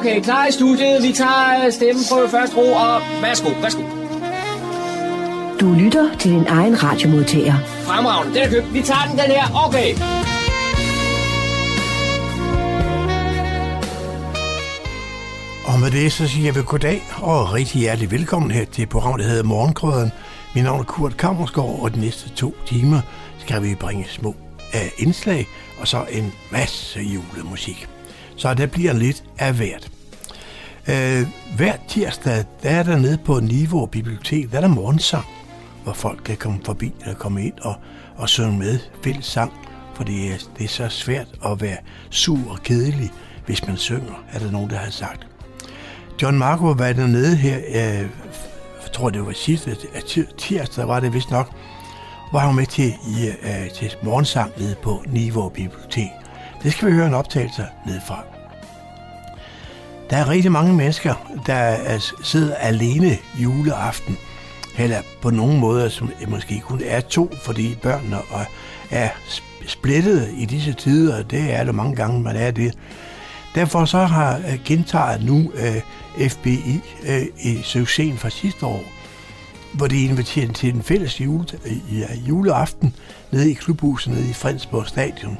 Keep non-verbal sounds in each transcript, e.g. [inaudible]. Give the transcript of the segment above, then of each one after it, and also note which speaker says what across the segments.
Speaker 1: Okay, klar i studiet. Vi tager stemmen på første ro, og værsgo, værsgo.
Speaker 2: Du lytter til din egen radiomodtager.
Speaker 1: Fremragende, den er købt. Vi tager den, den her. Okay.
Speaker 3: Og med det så siger vi goddag og rigtig hjertelig velkommen her til programmet, der hedder Morgenkrøden. Mit navn er Kurt Kammersgaard, og de næste to timer skal vi bringe små af indslag og så en masse julemusik. Så der bliver lidt af hvert. Øh, hver tirsdag, der er der nede på Niveau Bibliotek, der er der morgensang, hvor folk kan komme forbi eller komme ind og, og synge med fælles sang, for det er, det er så svært at være sur og kedelig, hvis man synger, er der nogen, der har sagt. John Marco var dernede her, øh, jeg tror det var sidste tirsdag, var det vist nok, var han med til, i, øh, til morgensang nede på Niveau Bibliotek. Det skal vi høre en optagelse nedefra. Der er rigtig mange mennesker, der sidder alene juleaften, eller på nogen måder, som måske kun er to, fordi børnene er splittet i disse tider, og det er der mange gange, man er det. Derfor så har øh, gentaget nu øh, FBI øh, i succesen fra sidste år, hvor de inviterer til en fælles jule, juleaften nede i klubhuset nede i Fredensborg Stadion.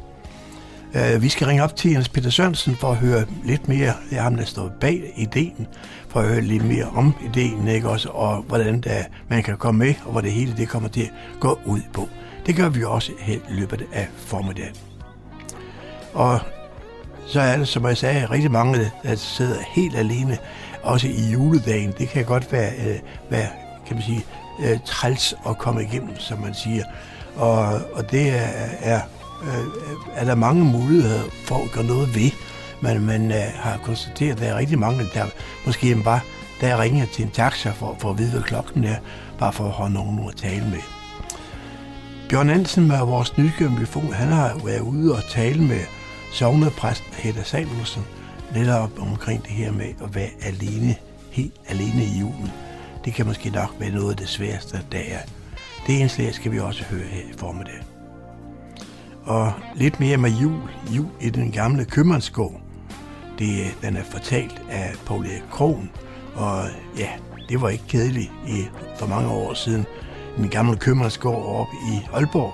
Speaker 3: Øh, vi skal ringe op til Jens Peter Sørensen for at høre lidt mere, det ham, der står bag ideen, for at høre lidt mere om ideen, ikke også, og hvordan der, man kan komme med, og hvor det hele det kommer til at gå ud på. Det gør vi også her i løbet af formiddagen. Og så er det, som jeg sagde, rigtig mange, der sidder helt alene, også i juledagen. Det kan godt være, øh, være kan man sige, øh, træls at komme igennem, som man siger. Og, og det er, er, øh, er der mange muligheder for at gøre noget ved. Men man øh, har konstateret, at der er rigtig mange, der måske bare der ringer til en taxa for, for at vide, hvad klokken er, bare for at have nogen at tale med. Bjørn Hansen med vores nykøbing han har været ude og tale med sovnepræst Hedda Samuelsen netop omkring det her med at være alene, helt alene i julen. Det kan måske nok være noget af det sværeste, der er. Det indslag skal vi også høre her i formiddag. Og lidt mere med jul. Jul i den gamle købmandsgård. Det, den er fortalt af Paul Erik Krohn. Og ja, det var ikke kedeligt i, for mange år siden. Den gamle købmandsgård oppe i Aalborg,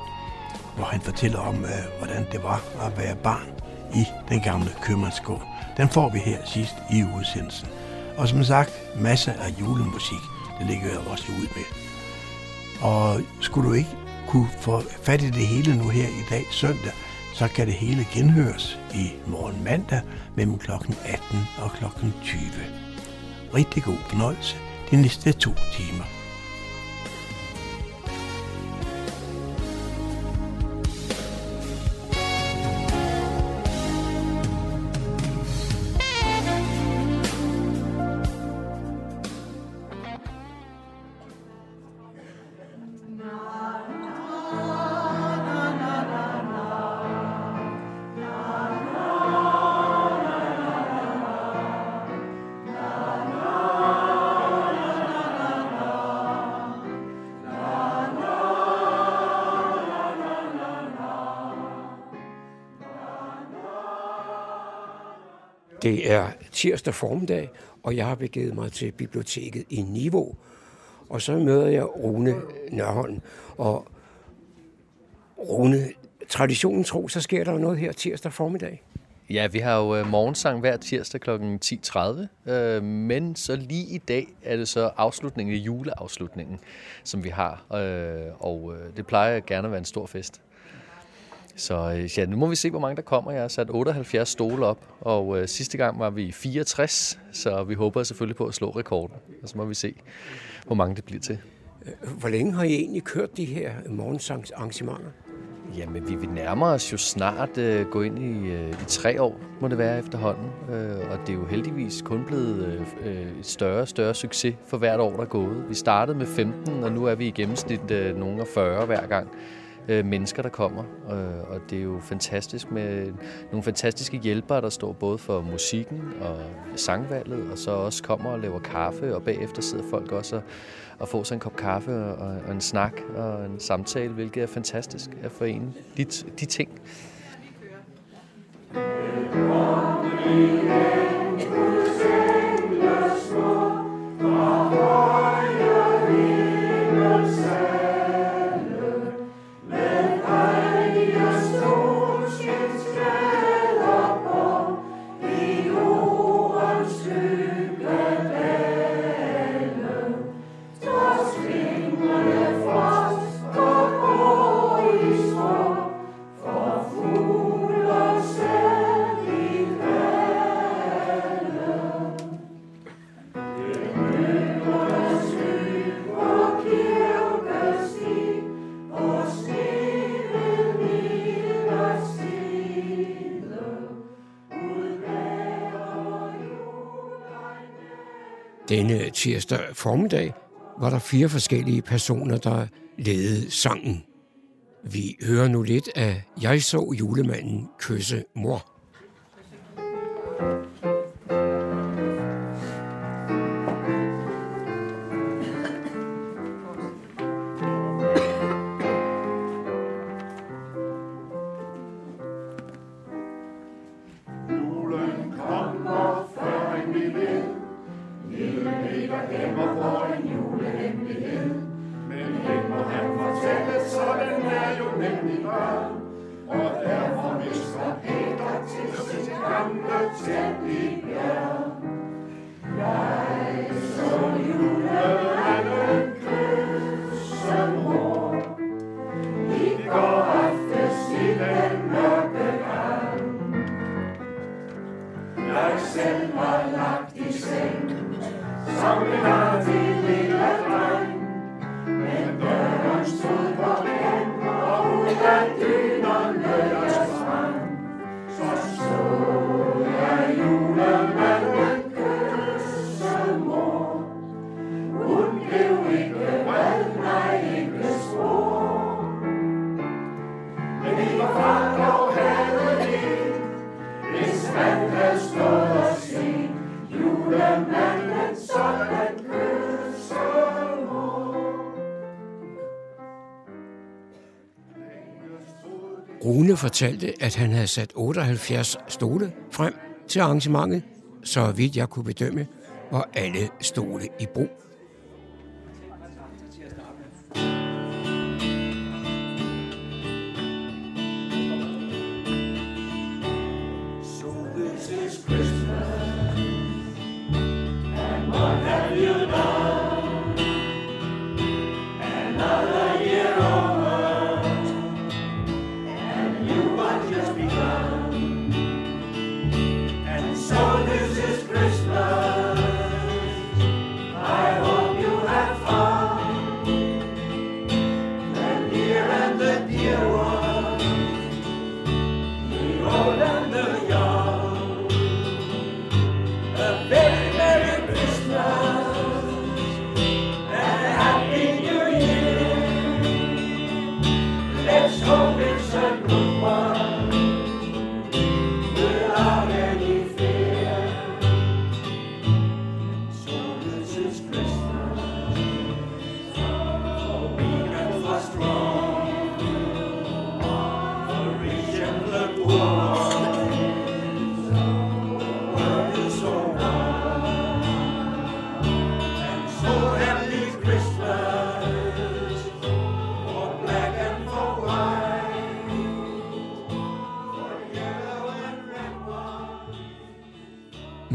Speaker 3: hvor han fortæller om, øh, hvordan det var at være barn i den gamle købmandsgård. Den får vi her sidst i udsendelsen. Og som sagt, masser af julemusik, det ligger jeg også ud med. Og skulle du ikke kunne få fat i det hele nu her i dag søndag, så kan det hele genhøres i morgen mandag mellem kl. 18 og kl. 20. Rigtig god fornøjelse de næste to timer.
Speaker 1: Det er tirsdag formiddag, og jeg har begivet mig til biblioteket i Niveau. Og så møder jeg Rune Nørholm. Og Rune, traditionen tro, så sker der noget her tirsdag formiddag.
Speaker 4: Ja, vi har jo øh, morgensang hver tirsdag kl. 10.30, øh, men så lige i dag er det så afslutningen, juleafslutningen, som vi har, øh, og øh, det plejer gerne at være en stor fest. Så øh, ja, nu må vi se, hvor mange der kommer. Jeg har sat 78 stole op, og øh, sidste gang var vi 64, så vi håber selvfølgelig på at slå rekorden. Og så må vi se, hvor mange det bliver til.
Speaker 1: Øh, hvor længe har I egentlig kørt de her morgensangsarrangementer?
Speaker 4: Jamen, vi vil nærmere os jo snart øh, gå ind i, øh, i tre år, må det være efterhånden. Øh, og det er jo heldigvis kun blevet øh, et større og større succes for hvert år, der er gået. Vi startede med 15, og nu er vi i gennemsnit øh, nogle af 40 hver gang øh, mennesker, der kommer. Øh, og det er jo fantastisk med nogle fantastiske hjælpere, der står både for musikken og sangvalget, og så også kommer og laver kaffe, og bagefter sidder folk også og, og får sig en kop kaffe og, og en snak og en samtale, hvilket er fantastisk at forene de, de ting. Thank
Speaker 1: tirsdag formiddag var der fire forskellige personer, der ledede sangen. Vi hører nu lidt af Jeg så julemanden kysse mor. Rune fortalte, at han havde sat 78 stole frem til arrangementet, så vidt jeg kunne bedømme, var alle stole i brug.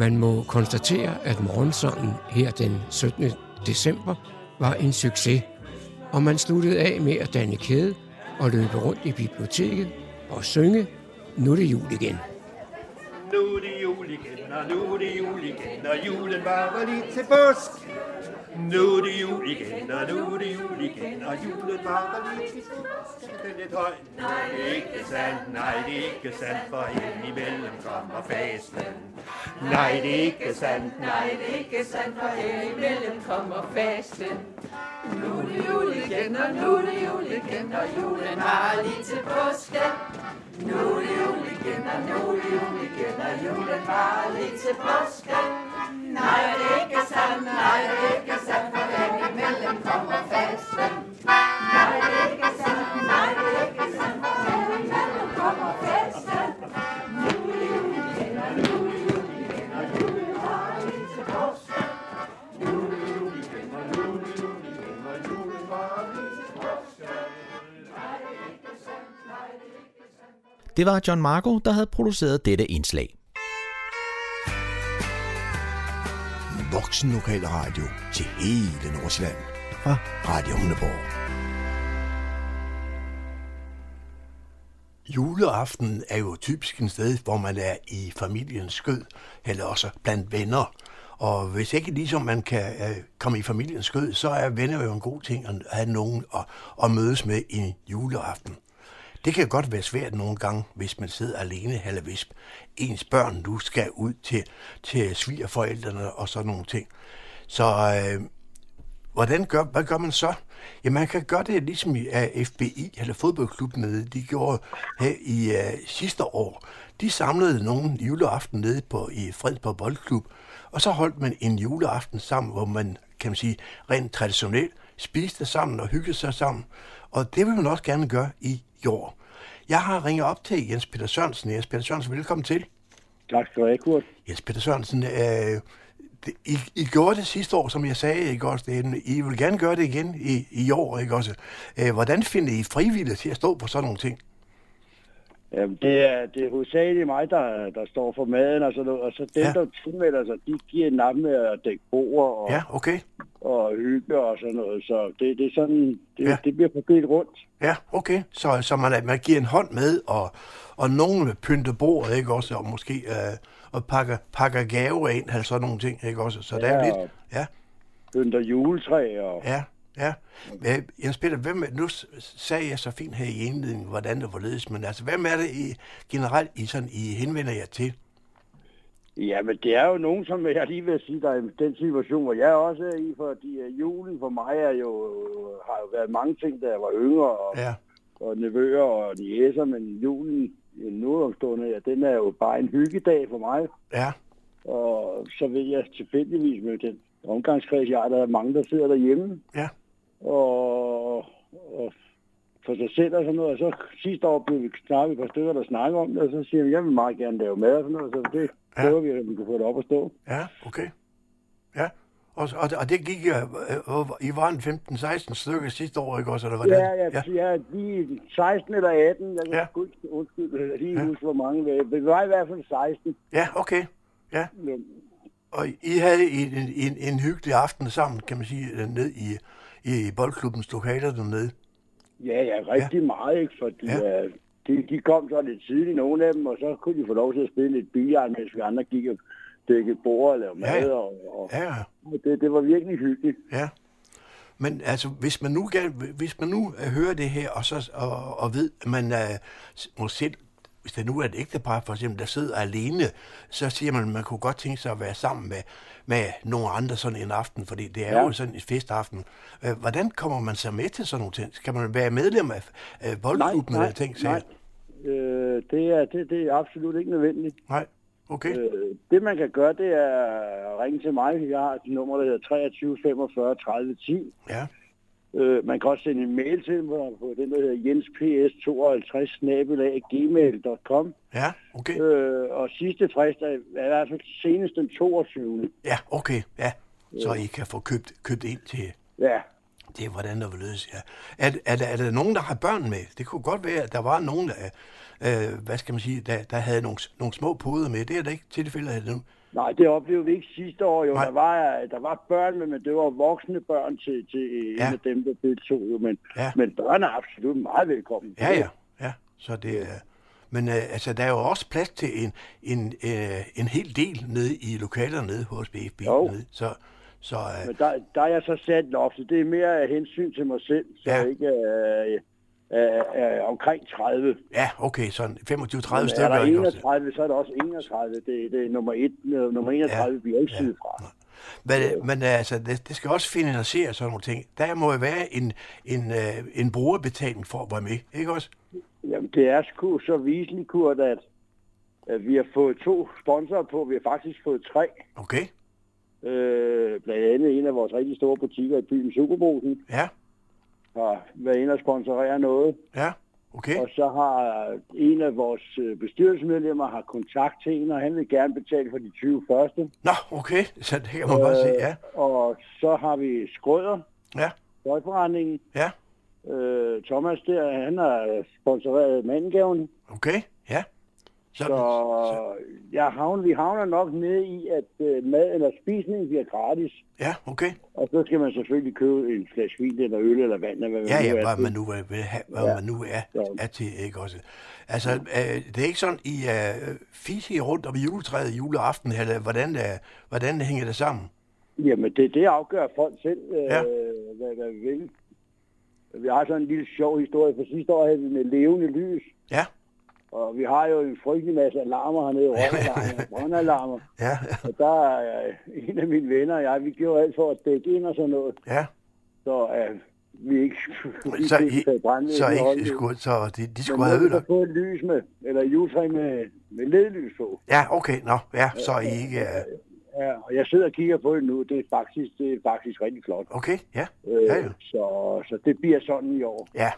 Speaker 1: Man må konstatere, at morgensangen her den 17. december var en succes, og man sluttede af med at danne kæde og løbe rundt i biblioteket og synge Nu er det jul igen.
Speaker 5: Nu er det jul igen, og nu er det jul igen, og julen var lige til påsk. Nu er det jul igen, og nu er det jul igen, og julen bakker lige til. Den lidt høj. Nej, det er ikke sandt, nej, det er ikke sandt, for indimellem kommer fasten. Nej, det er ikke sandt,
Speaker 6: Nej, det er ikke sandt, for imellem kommer fasten. Nu er det jul igen, og nu er det jul igen, og julen har lige til påske. Nu er det jul igen, og nu er det jul igen, og julen har lige til påske. Nej, det er ikke sandt, nej, det er ikke sandt, for den imellem kommer fasten. Nej, det er ikke sandt, nej, det er ikke sandt, for den imellem kommer fasten. Nu er jul igen, og nu er jul igen, og nu er jul har vi til påsken. Nu er jul
Speaker 5: igen, og nu er jul igen, og julen har vi til påsken.
Speaker 7: Det var John Marco, der havde produceret dette indslag.
Speaker 3: Voksen Lokal Radio til hele Nordsjælland fra Radio Hundeborg. Juleaften er jo typisk en sted, hvor man er i familiens skød, eller også blandt venner. Og hvis ikke ligesom man kan øh, komme i familiens skød, så er venner jo en god ting at have nogen at, at mødes med i juleaften. Det kan godt være svært nogle gange, hvis man sidder alene, eller hvis ens børn nu skal ud til, til svigerforældrene og sådan nogle ting. Så øh, hvordan gør, hvad gør man så? Ja, man kan gøre det ligesom øh, i uh, FBI, eller fodboldklubben nede, de gjorde her i uh, sidste år. De samlede nogen juleaften nede på, i Fredensborg Boldklub, og så holdt man en juleaften sammen, hvor man, kan man sige, rent traditionelt spiste sammen og hyggede sig sammen. Og det vil man også gerne gøre i år. Jeg har ringet op til Jens Peter Sørensen. Jens Peter Sørensen, velkommen til.
Speaker 8: Tak skal du have, Kurt.
Speaker 3: Jens Peter Sørensen, øh, det, I, I gjorde det sidste år, som jeg sagde, ikke også? Det, I vil gerne gøre det igen i, i år, ikke også? Øh, hvordan finder I frivillige til at stå på sådan nogle ting?
Speaker 8: Jamen, det er, det er hovedsageligt mig, der, der står for maden og sådan noget. Og så dem,
Speaker 3: Ja.
Speaker 8: der tilmelder sig, de giver en nap med at dække bord og,
Speaker 3: Ja, okay.
Speaker 8: og hygge og sådan noget. Så det, det er sådan, det,
Speaker 3: Ja.
Speaker 8: ja. det bliver fordelt rundt.
Speaker 3: Ja, okay. Så, så man, man giver en hånd med, og, og nogen vil pynte bordet, ikke også? Og måske øh, og pakker, pakker gaver ind, eller sådan nogle ting, ikke også? Så der er
Speaker 8: Ja,
Speaker 3: lidt... Ja,
Speaker 8: Pynter juletræ og...
Speaker 3: ja, ja. Øh, Jens Peter, hvem, nu sagde jeg så fint her i indledningen, hvordan det hvorledes, men altså, hvem er det I, generelt, I, sådan, I henvender jer til?
Speaker 8: Ja, men det er jo nogen, som jeg lige vil sige, der er den situation, hvor jeg også er i, fordi øh, julen for mig er jo, har jo været mange ting, da jeg var yngre, og,
Speaker 3: Ja,
Speaker 8: og nevøer og niæser, men julen nu omstående, ja, den er jo bare en hyggedag for mig.
Speaker 3: ja,
Speaker 8: Og så ved jeg tilfældigvis med den omgangskreds, jeg har, der er mange, der sidder derhjemme
Speaker 3: ja,
Speaker 8: og, og for sig selv og sådan noget. Og så sidste år blev vi snakket et par stykker, der snakker om det, og så siger vi, jeg vil meget gerne lave mad og sådan noget, så det
Speaker 3: Ja.
Speaker 8: prøver vi, at vi kan få det op at stå.
Speaker 3: ja, okay. Ja, og, og, og det gik, øh, øh, I var en 15-16 stykker sidste år, ikke også? Eller hvordan?
Speaker 8: Ja, ja, ja. ja, lige 16 eller 18, jeg kan
Speaker 3: Ja.
Speaker 8: ikke undskyld, lige
Speaker 3: Ja.
Speaker 8: huske, hvor mange vi Vi var i hvert fald 16.
Speaker 3: ja, okay. Ja,
Speaker 8: Men,
Speaker 3: Og I havde en, en, en hyggelig aften sammen, kan man sige, ned i, i boldklubbens lokaler dernede.
Speaker 8: ja, ja, rigtig ja. meget, ikke? Fordi
Speaker 3: Ja.
Speaker 8: ja. de, de kom så lidt tidligt, nogle af dem, og så kunne de få lov til at spille lidt billard, mens vi andre gik og dækkede bord og lavede
Speaker 3: Ja,
Speaker 8: mad. Og, og
Speaker 3: Ja,
Speaker 8: det, det var virkelig hyggeligt.
Speaker 3: ja. Men altså, hvis man nu, hvis man nu øh, hører det her, og, så, og, og ved, at man uh, må selv, hvis der nu er et ægtepar for eksempel, der sidder alene, så siger man, at man kunne godt tænke sig at være sammen med, med nogle andre sådan en aften, fordi det er ja. Jo sådan en festaften. Uh, hvordan kommer man så med til sådan nogle ting? Skal man være medlem af uh, boldklubben eller ting?
Speaker 8: nej.
Speaker 3: jeg?
Speaker 8: Øh, det, er, det, det er absolut ikke nødvendigt.
Speaker 3: Nej, okay.
Speaker 8: Øh, det man kan gøre, det er at ringe til mig. Jeg har et nummer, der hedder 23 45 30 10.
Speaker 3: Ja,
Speaker 8: Øh, man kan også sende en mail til mig på den, der hedder jensps52 gmail.com.
Speaker 3: ja, okay.
Speaker 8: Øh, og sidste frist er, i hvert fald senest den 22.
Speaker 3: Ja, okay, ja. Så I kan få købt, købt ind til,
Speaker 8: Ja,
Speaker 3: det er, hvordan der vil løse, ja. Er, er, der, er der nogen, der har børn med? Det kunne godt være, at der var nogen, der, øh, hvad skal man sige, der, der havde nogle, nogle små poder med. Det er der ikke tilfældet nu.
Speaker 8: Nej, det oplevede vi ikke sidste år. Jo,
Speaker 3: Nej.
Speaker 8: der var, der var børn med, men det var voksne børn til, til
Speaker 3: Ja.
Speaker 8: en af dem, der deltog. Jo. Men,
Speaker 3: Ja.
Speaker 8: men børn er absolut meget velkommen.
Speaker 3: Ja, ja, ja. Så det. Men øh, altså, der er jo også plads til en, en, øh, en hel del nede i lokalerne nede hos BFB.
Speaker 8: Jo.
Speaker 3: Nede. Så, så øh,
Speaker 8: Men der, der er jeg så sat loftet. Det er mere af hensyn til mig selv, så
Speaker 3: Ja.
Speaker 8: ikke er, er, er omkring 30.
Speaker 3: ja, okay, sådan 25-30
Speaker 8: Men er
Speaker 3: stykker.
Speaker 8: der
Speaker 3: ikke også?
Speaker 8: 31, så er der også 31. Det, det er nummer, et, nummer 31, ja. vi ikke
Speaker 3: Ja.
Speaker 8: fra.
Speaker 3: Men, men altså, det, det skal også finansiere sådan nogle ting. Der må jo være en, en, øh, en brugerbetaling for at være med, ikke også?
Speaker 8: Jamen, det er sgu så viseligt, Kurt, at, at vi har fået to sponsorer på. Vi har faktisk fået tre.
Speaker 3: Okay,
Speaker 8: Øh, blandt andet en af vores rigtig store butikker i byen, Superbrusen,
Speaker 3: ja,
Speaker 8: har været inde og sponsorere noget.
Speaker 3: ja, okay.
Speaker 8: Og så har en af vores øh, bestyrelsesmedlemmer har kontakt til en, og han vil gerne betale for de 20 første.
Speaker 3: Nå, okay, så det kan man bare se, ja.
Speaker 8: Og så har vi Skrøder,
Speaker 3: Ja,
Speaker 8: Støjforretningen,
Speaker 3: ja,
Speaker 8: Øh, Thomas der, han har sponsoreret mandengaven.
Speaker 3: Okay, ja.
Speaker 8: Så, så jeg havner, vi havner nok ned i, at øh, mad eller spisning bliver gratis.
Speaker 3: Ja, okay.
Speaker 8: Og så skal man selvfølgelig købe en flaske vin eller øl eller vand. Eller hvad
Speaker 3: Ja,
Speaker 8: man
Speaker 3: ja,
Speaker 8: er
Speaker 3: hvad man nu vil have, hvad
Speaker 8: Ja.
Speaker 3: man nu er,
Speaker 8: Så-
Speaker 3: er til, ikke også? Altså, øh, det er ikke sådan, I er fise rundt om juletræet juleaften, eller hvordan, er, hvordan hænger det sammen?
Speaker 8: Jamen, det, det afgør folk selv, øh,
Speaker 3: Ja.
Speaker 8: hvad, hvad vi vil. Vi har sådan en lille sjov historie, for sidste år havde vi med levende lys.
Speaker 3: Ja,
Speaker 8: Og vi har jo en frygtelig masse alarmer hernede, [laughs] røgalarmer, brandalarmer.
Speaker 3: ja,
Speaker 8: Og der er øh, en af mine venner og jeg, vi gjorde alt for at dække ind og sådan noget,
Speaker 3: ja.
Speaker 8: så øh, vi ikke vi
Speaker 3: Så, I, så, ikke, skulle, så de, de
Speaker 8: Men
Speaker 3: skulle
Speaker 8: nu
Speaker 3: have ødelagt.
Speaker 8: et lys med, eller juletræ med, med ledlys på.
Speaker 3: Ja, okay, nå, ja, så I ikke er...
Speaker 8: Ja, og jeg sidder og kigger på det nu. Det er faktisk, det er faktisk rigtig flot.
Speaker 3: Okay, ja,
Speaker 8: Øh,
Speaker 3: ja, ja.
Speaker 8: Så, så det bliver sådan i år.
Speaker 3: Ja,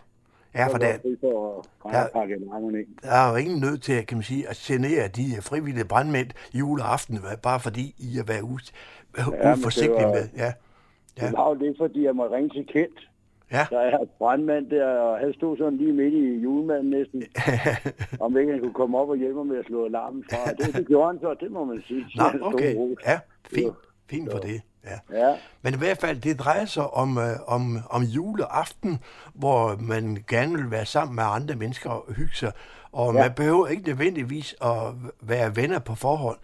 Speaker 3: ja for
Speaker 8: er
Speaker 3: der,
Speaker 8: for
Speaker 3: Ja.
Speaker 8: ja. ind.
Speaker 3: der er jo ingen nødt til, kan man sige, at genere de frivillige brandmænd juleaften, bare fordi I er været us,
Speaker 8: det
Speaker 3: uforsigtige med. Ja,
Speaker 8: Ja. Det var jo det, fordi jeg må ringe til Kent.
Speaker 3: ja,
Speaker 8: Der er brandmand der, og han stod sådan lige midt i julemanden næsten. [laughs] om ikke han kunne komme op og hjælpe mig med at slå alarmen fra. [laughs] Det, det gjorde han så, det må man sige.
Speaker 3: Nå, [laughs] okay, ja, fint, fint for det. Ja.
Speaker 8: Ja,
Speaker 3: Men i hvert fald, det drejer sig om, øh, om, om juleaften, hvor man gerne vil være sammen med andre mennesker og hygge sig. Og ja.
Speaker 8: Ja.
Speaker 3: man behøver ikke nødvendigvis at være venner på forhånd.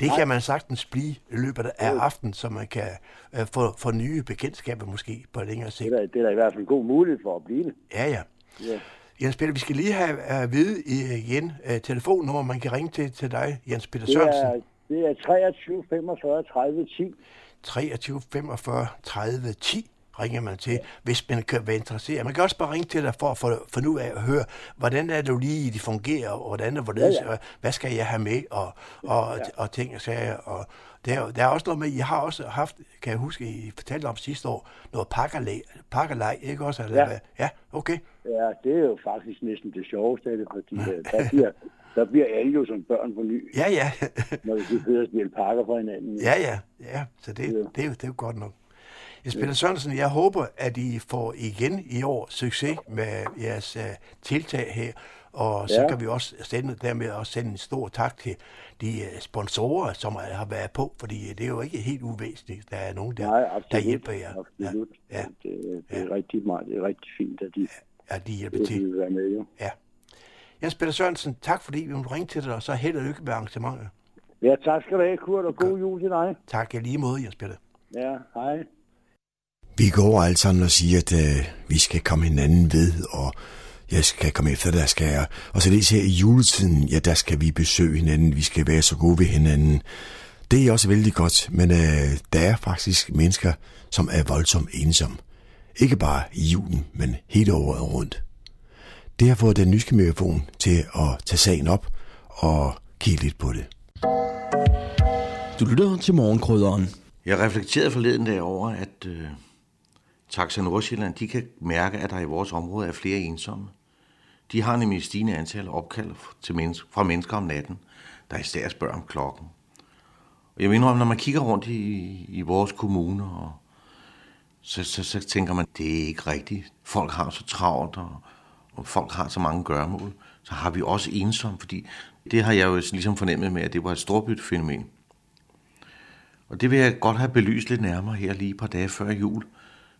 Speaker 3: Det kan man sagtens blive i løbet af aftenen, så man kan øh, få, få nye bekendtskaber måske på længere
Speaker 8: det
Speaker 3: sigt.
Speaker 8: er, da- det er da i hvert fald en god mulighed for at blive det.
Speaker 3: Ja, ja.
Speaker 8: Ja.
Speaker 3: Jens Peter, vi skal lige have at vide i- igen uh, telefonnummer, man kan ringe til, til dig, Jens Peter
Speaker 8: Det
Speaker 3: Sørensen.
Speaker 8: er, det er 23 45 30 10.
Speaker 3: 23 45 30 10 ringer man til, hvis man kan være interesseret. Man kan også bare ringe til dig for at få, finde ud af at høre, hvordan er det lige, de fungerer, og hvordan er hvorledes,
Speaker 8: Ja, ja.
Speaker 3: hvad skal jeg have med, og, og, ja. og ting og sager. Og der, er der er også noget med, I har også haft, kan jeg huske, I fortalte om sidste år, noget pakkerleg, pakkerleg ikke også? Eller
Speaker 8: Ja.
Speaker 3: hvad? Ja, okay.
Speaker 8: Ja, det er jo faktisk næsten det sjoveste af det, fordi øh, der bliver, der bliver alle jo som børn på ny,
Speaker 3: Ja, ja. [laughs]
Speaker 8: når vi sidder og spiller pakker fra hinanden.
Speaker 3: Ja, ja, ja. Så det,
Speaker 8: Ja.
Speaker 3: det, er, jo, det er jo godt nok. Jens Peter Sørensen, jeg håber, at I får igen i år succes med jeres uh, tiltag her, og så
Speaker 8: Ja.
Speaker 3: kan vi også sende, dermed også sende en stor tak til de uh, sponsorer, som har været på, fordi det er jo ikke helt uvæsentligt. Der er nogen, der,
Speaker 8: Nej, absolut.
Speaker 3: der hjælper jer.
Speaker 8: Absolut.
Speaker 3: Ja, ja,
Speaker 8: Det, det er rigtig meget, det er rigtig fint, at de,
Speaker 3: ja, de hjælper
Speaker 8: at
Speaker 3: til.
Speaker 8: de vil være med. Jo.
Speaker 3: Ja. Jens Peter Sørensen, tak fordi vi måtte ringe til dig, og så held og lykke med arrangementet.
Speaker 8: Ja, tak skal du have, Kurt, og god jul til dig.
Speaker 3: Tak, jeg lige måde, Jens Peter.
Speaker 8: Ja, hej.
Speaker 9: Vi går alt sammen og siger, at øh, vi skal komme hinanden ved, og jeg skal komme efter, der skal jeg. Og så lige her i juletiden, ja, der skal vi besøge hinanden, vi skal være så gode ved hinanden. Det er også vældig godt, men øh, der er faktisk mennesker, som er voldsomt ensomme. Ikke bare i julen, men hele året rundt. Det har fået den nyske mikrofon til at tage sagen op og kigge lidt på det.
Speaker 7: Du lytter til morgenkrydderen.
Speaker 10: Jeg reflekterede forleden dag over, at øh, Taxa Nordsjælland, de kan mærke, at der i vores område er flere ensomme. De har nemlig stigende antal opkald til mennesker, fra mennesker om natten, der især spørger om klokken. Og jeg mener, når man kigger rundt i, i vores kommune, og så, så, så tænker man, det er ikke rigtigt. Folk har så travlt, og, og folk har så mange gørmål. Så har vi også ensom, fordi det har jeg jo ligesom fornemmet med, at det var et storbytfænomen. Og det vil jeg godt have belyst lidt nærmere her lige et par dage før jul.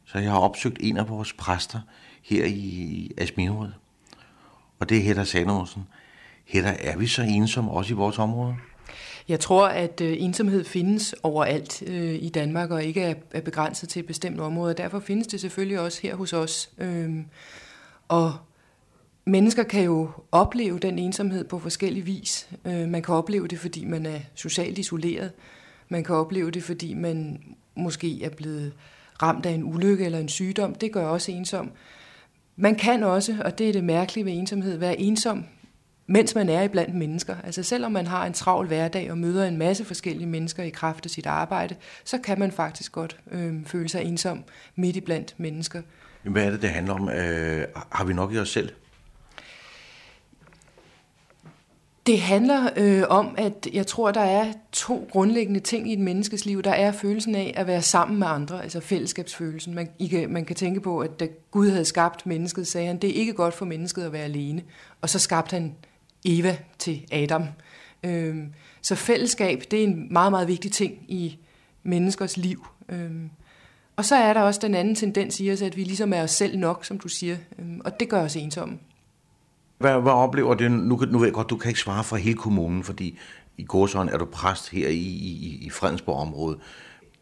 Speaker 10: Så jeg har opsøgt en af vores præster her i Asminderød. Og det er Hedda Sandrosen. Hedda, er vi så ensomme også i vores område?
Speaker 11: Jeg tror, at øh, ensomhed findes overalt øh, i Danmark og ikke er, er begrænset til et bestemt område. Derfor findes det selvfølgelig også her hos os. Øhm, og mennesker kan jo opleve den ensomhed på forskellige vis. Øh, man kan opleve det, fordi man er socialt isoleret. Man kan opleve det, fordi man måske er blevet ramt af en ulykke eller en sygdom. Det gør også ensom. Man kan også, og det er det mærkelige ved ensomhed, være ensom, mens man er iblandt mennesker. Altså selvom man har en travl hverdag og møder en masse forskellige mennesker i kraft af sit arbejde, så kan man faktisk godt øh, føle sig ensom midt iblandt mennesker.
Speaker 10: Hvad er det, det handler om? Øh, har vi nok i os selv?
Speaker 11: Det handler øh, om, at jeg tror, der er to grundlæggende ting i et menneskes liv. Der er følelsen af at være sammen med andre, altså fællesskabsfølelsen. Man, I kan, man kan tænke på, at da Gud havde skabt mennesket, sagde han, det er ikke godt for mennesket at være alene. Og så skabte han Eva til Adam. Øh, så fællesskab, det er en meget, meget vigtig ting i menneskers liv. Øh, og så er der også den anden tendens i os, at vi ligesom er os selv nok, som du siger, øh, og det gør os ensomme.
Speaker 10: Hvad, hvad oplever det? Nu, nu ved jeg godt, du kan ikke svare for hele kommunen, fordi i Gårdshånd er du præst her i, i, i Fredensborg-området.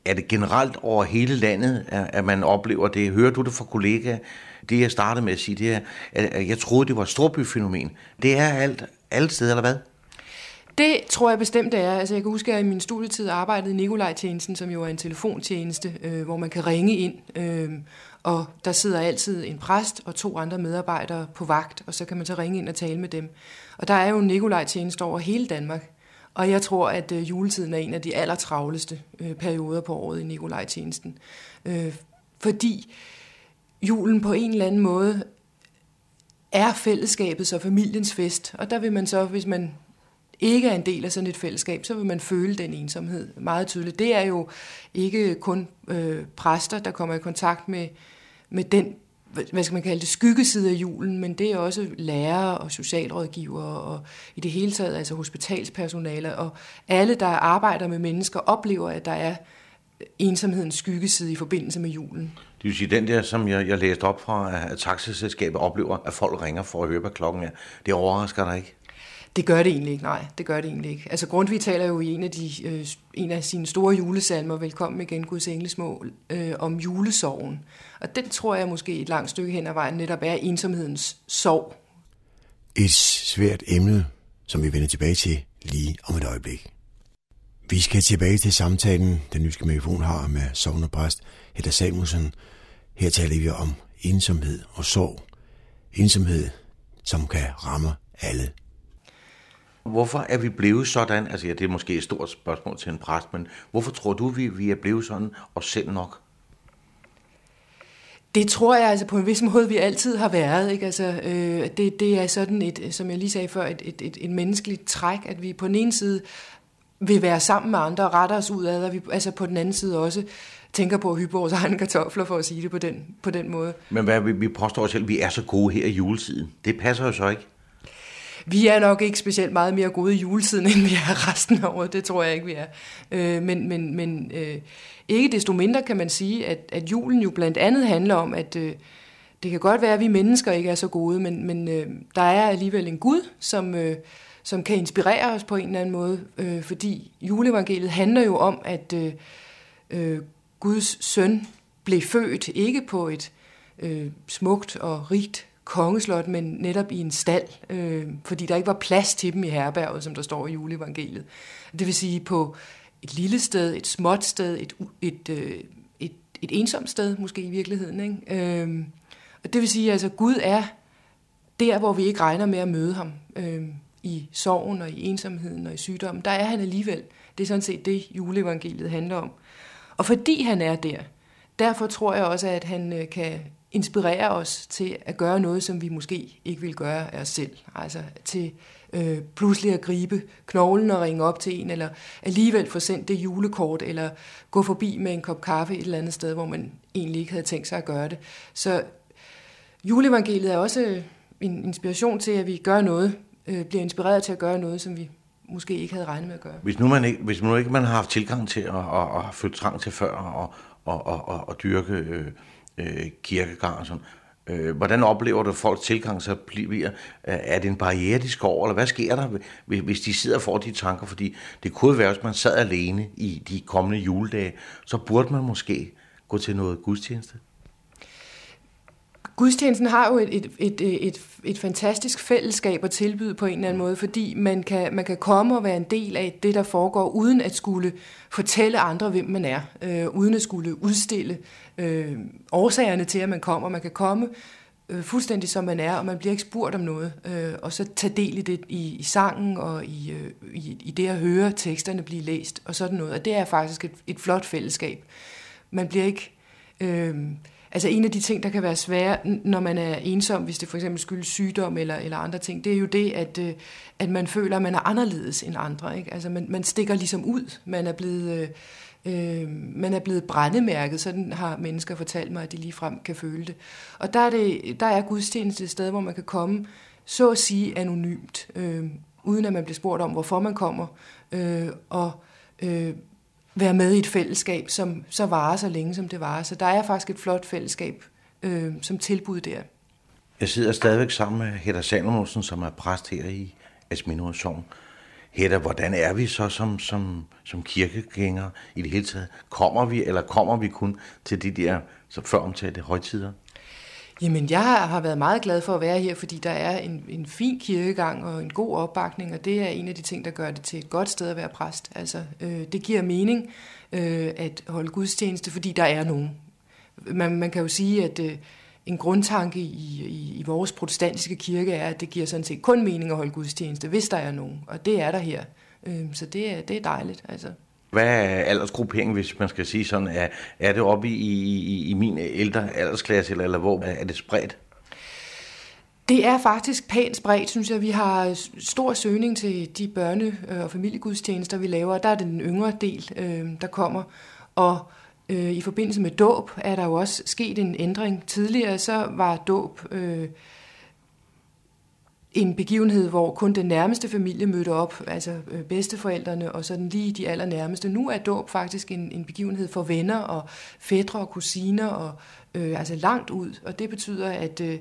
Speaker 10: Er det generelt over hele landet, at man oplever det? Hører du det fra kollegaer? Det, jeg startede med at sige, det er, at jeg troede, det var et storbyfænomen. Det er alt, alle steder, eller hvad?
Speaker 11: Det tror jeg bestemt det er. Altså, jeg kan huske, at jeg i min studietid arbejdede i Nikolaj-tjenesten, som jo er en telefontjeneste, øh, hvor man kan ringe ind. Øh, og der sidder altid en præst og to andre medarbejdere på vagt, og så kan man så ringe ind og tale med dem. Og der er jo Nikolaj-tjeneste over hele Danmark. Og jeg tror, at øh, juletiden er en af de allertravleste øh, perioder på året i Nikolaj-tjenesten. Øh, fordi julen på en eller anden måde er fællesskabets og familiens fest. Og der vil man så, hvis man ikke er en del af sådan et fællesskab, så vil man føle den ensomhed meget tydeligt. Det er jo ikke kun øh, præster, der kommer i kontakt med, med den, hvad skal man kalde det, skyggeside af julen, men det er også lærere og socialrådgivere og i det hele taget altså hospitalspersonale og alle, der arbejder med mennesker, oplever, at der er ensomhedens skyggeside i forbindelse med julen.
Speaker 10: Det vil sige, den der, som jeg, jeg læste op fra, at taxiselskabet oplever, at folk ringer for at høre, hvad klokken er. Det overrasker dig ikke?
Speaker 11: Det gør det egentlig ikke, nej. Det gør det egentlig ikke. Altså Grundtvig taler jo i en af, de, øh, en af sine store julesalmer, Velkommen igen, Guds englesmål, øh, om julesorgen. Og den tror jeg måske et langt stykke hen ad vejen netop er ensomhedens sorg.
Speaker 9: Et svært emne, som vi vender tilbage til lige om et øjeblik. Vi skal tilbage til samtalen, den nyske mikrofon har med sovnepræst Hedda Samuelsen. Her taler vi om ensomhed og sorg. Ensomhed, som kan ramme alle
Speaker 10: Hvorfor er vi blevet sådan? Altså ja, det er måske et stort spørgsmål til en præst, men hvorfor tror du, vi, vi er blevet sådan og selv nok?
Speaker 11: Det tror jeg altså på en vis måde, vi altid har været. Ikke? Altså, øh, det, det er sådan et, som jeg lige sagde før, et, et, et, et menneskeligt træk, at vi på den ene side vil være sammen med andre og rette os ud af, og vi altså på den anden side også tænker på at hyppe vores egne kartofler, for at sige det på den, på den måde.
Speaker 10: Men hvad, vi, vi påstår selv, at vi er så gode her i juletiden. Det passer jo så ikke.
Speaker 11: Vi er nok ikke specielt meget mere gode i juletiden, [laughs] end vi er resten af året. Det tror jeg ikke, vi er. Øh, men men, men øh, ikke desto mindre kan man sige, at, at julen jo blandt andet handler om, at øh, det kan godt være, at vi mennesker ikke er så gode, men, men øh, der er alligevel en Gud, som, øh, som kan inspirere os på en eller anden måde. Øh, fordi juleevangeliet handler jo om, at øh, øh, Guds søn blev født ikke på et øh, smukt og rigt kongeslot, men netop i en stald, øh, fordi der ikke var plads til dem i herberget, som der står i juleevangeliet. Det vil sige på et lille sted, et småt sted, et, et, øh, et, et ensomt sted måske i virkeligheden. Ikke? Øh, og det vil sige, at altså, Gud er der, hvor vi ikke regner med at møde ham. Øh, I sorgen og i ensomheden og i sygdommen. Der er han alligevel. Det er sådan set det, juleevangeliet handler om. Og fordi han er der, derfor tror jeg også, at han øh, kan inspirerer os til at gøre noget, som vi måske ikke vil gøre af os selv. Altså til øh, pludselig at gribe knoglen og ringe op til en, eller alligevel få sendt det julekort, eller gå forbi med en kop kaffe et eller andet sted, hvor man egentlig ikke havde tænkt sig at gøre det. Så juleevangeliet er også øh, en inspiration til, at vi gør noget, øh, bliver inspireret til at gøre noget, som vi måske ikke havde regnet med at gøre.
Speaker 10: Hvis nu man ikke, hvis nu ikke man har haft tilgang til at, at, at føle trang til før og, og, og, og, og dyrke øh, øh, kirkegang og sådan. Øh, hvordan oplever du folks tilgang så bliver? Øh, er det en barriere, de skal over, eller hvad sker der, hvis de sidder og får de tanker? Fordi det kunne være, hvis man sad alene i de kommende juledage, så burde man måske gå til noget gudstjeneste.
Speaker 11: Gudstjenesten har jo et, et, et, et, et fantastisk fællesskab at tilbyde på en eller anden måde, fordi man kan, man kan komme og være en del af det, der foregår, uden at skulle fortælle andre, hvem man er, øh, uden at skulle udstille øh, årsagerne til, at man kommer. Man kan komme øh, fuldstændig som man er, og man bliver ikke spurgt om noget, øh, og så tage del i det i, i sangen og i, øh, i, i det at høre teksterne blive læst og sådan noget. Og det er faktisk et, et flot fællesskab. Man bliver ikke... Øh, altså en af de ting, der kan være svære, når man er ensom, hvis det for eksempel skyldes sygdom eller, eller andre ting, det er jo det, at, øh, at man føler, at man er anderledes end andre. Ikke? Altså man, man stikker ligesom ud. Man er blevet... Øh, øh man er blevet brændemærket, sådan har mennesker fortalt mig, at de lige frem kan føle det. Og der er, det, der er gudstjeneste et sted, hvor man kan komme, så at sige anonymt, øh, uden at man bliver spurgt om, hvorfor man kommer, øh, og øh, være med i et fællesskab, som så varer så længe, som det varer. Så der er faktisk et flot fællesskab øh, som tilbud der.
Speaker 10: Jeg sidder stadigvæk sammen med Hedda Salomonsen, som er præst her i Asminor Sogn. Hedda, hvordan er vi så som, som, som kirkegængere i det hele taget? Kommer vi, eller kommer vi kun til de der så før omtalte højtider?
Speaker 11: Jamen, jeg har været meget glad for at være her, fordi der er en, en fin kirkegang og en god opbakning, og det er en af de ting, der gør det til et godt sted at være præst. Altså, øh, det giver mening øh, at holde gudstjeneste, fordi der er nogen. Man, man kan jo sige, at øh, en grundtanke i, i, i vores protestantiske kirke er, at det giver sådan set kun mening at holde gudstjeneste, hvis der er nogen, og det er der her. Øh, så det er, det er dejligt, altså.
Speaker 10: Hvad er aldersgrupperingen, hvis man skal sige sådan? Er, er det oppe i, i, i min ældre aldersklasse, eller, eller hvor er det spredt?
Speaker 11: Det er faktisk pænt spredt, synes jeg. Vi har stor søgning til de børne- øh, og familiegudstjenester, vi laver. Der er den yngre del, øh, der kommer. Og øh, i forbindelse med dåb er der jo også sket en ændring. Tidligere så var dåb øh, en begivenhed, hvor kun den nærmeste familie mødte op, altså øh, bedsteforældrene og sådan lige de allernærmeste. Nu er dåb faktisk en, en begivenhed for venner og fædre og kusiner og øh, altså langt ud, og det betyder, at, øh,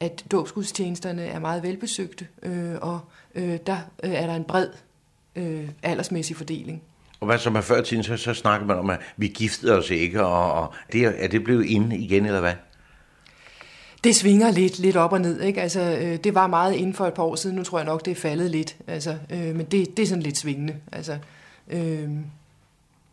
Speaker 11: at dåbsgudstjenesterne er meget velbesøgte, øh, og øh, der øh, er der en bred øh, aldersmæssig fordeling.
Speaker 10: Og hvad som er før tiden, så, så snakker man om, at vi giftede os ikke, og, og det, er det blevet inde igen, eller hvad?
Speaker 11: Det svinger lidt, lidt op og ned. Ikke? Altså, øh, det var meget inden for et par år siden. Nu tror jeg nok, det er faldet lidt. Altså, øh, men det, det er sådan lidt svingende. Altså, øh,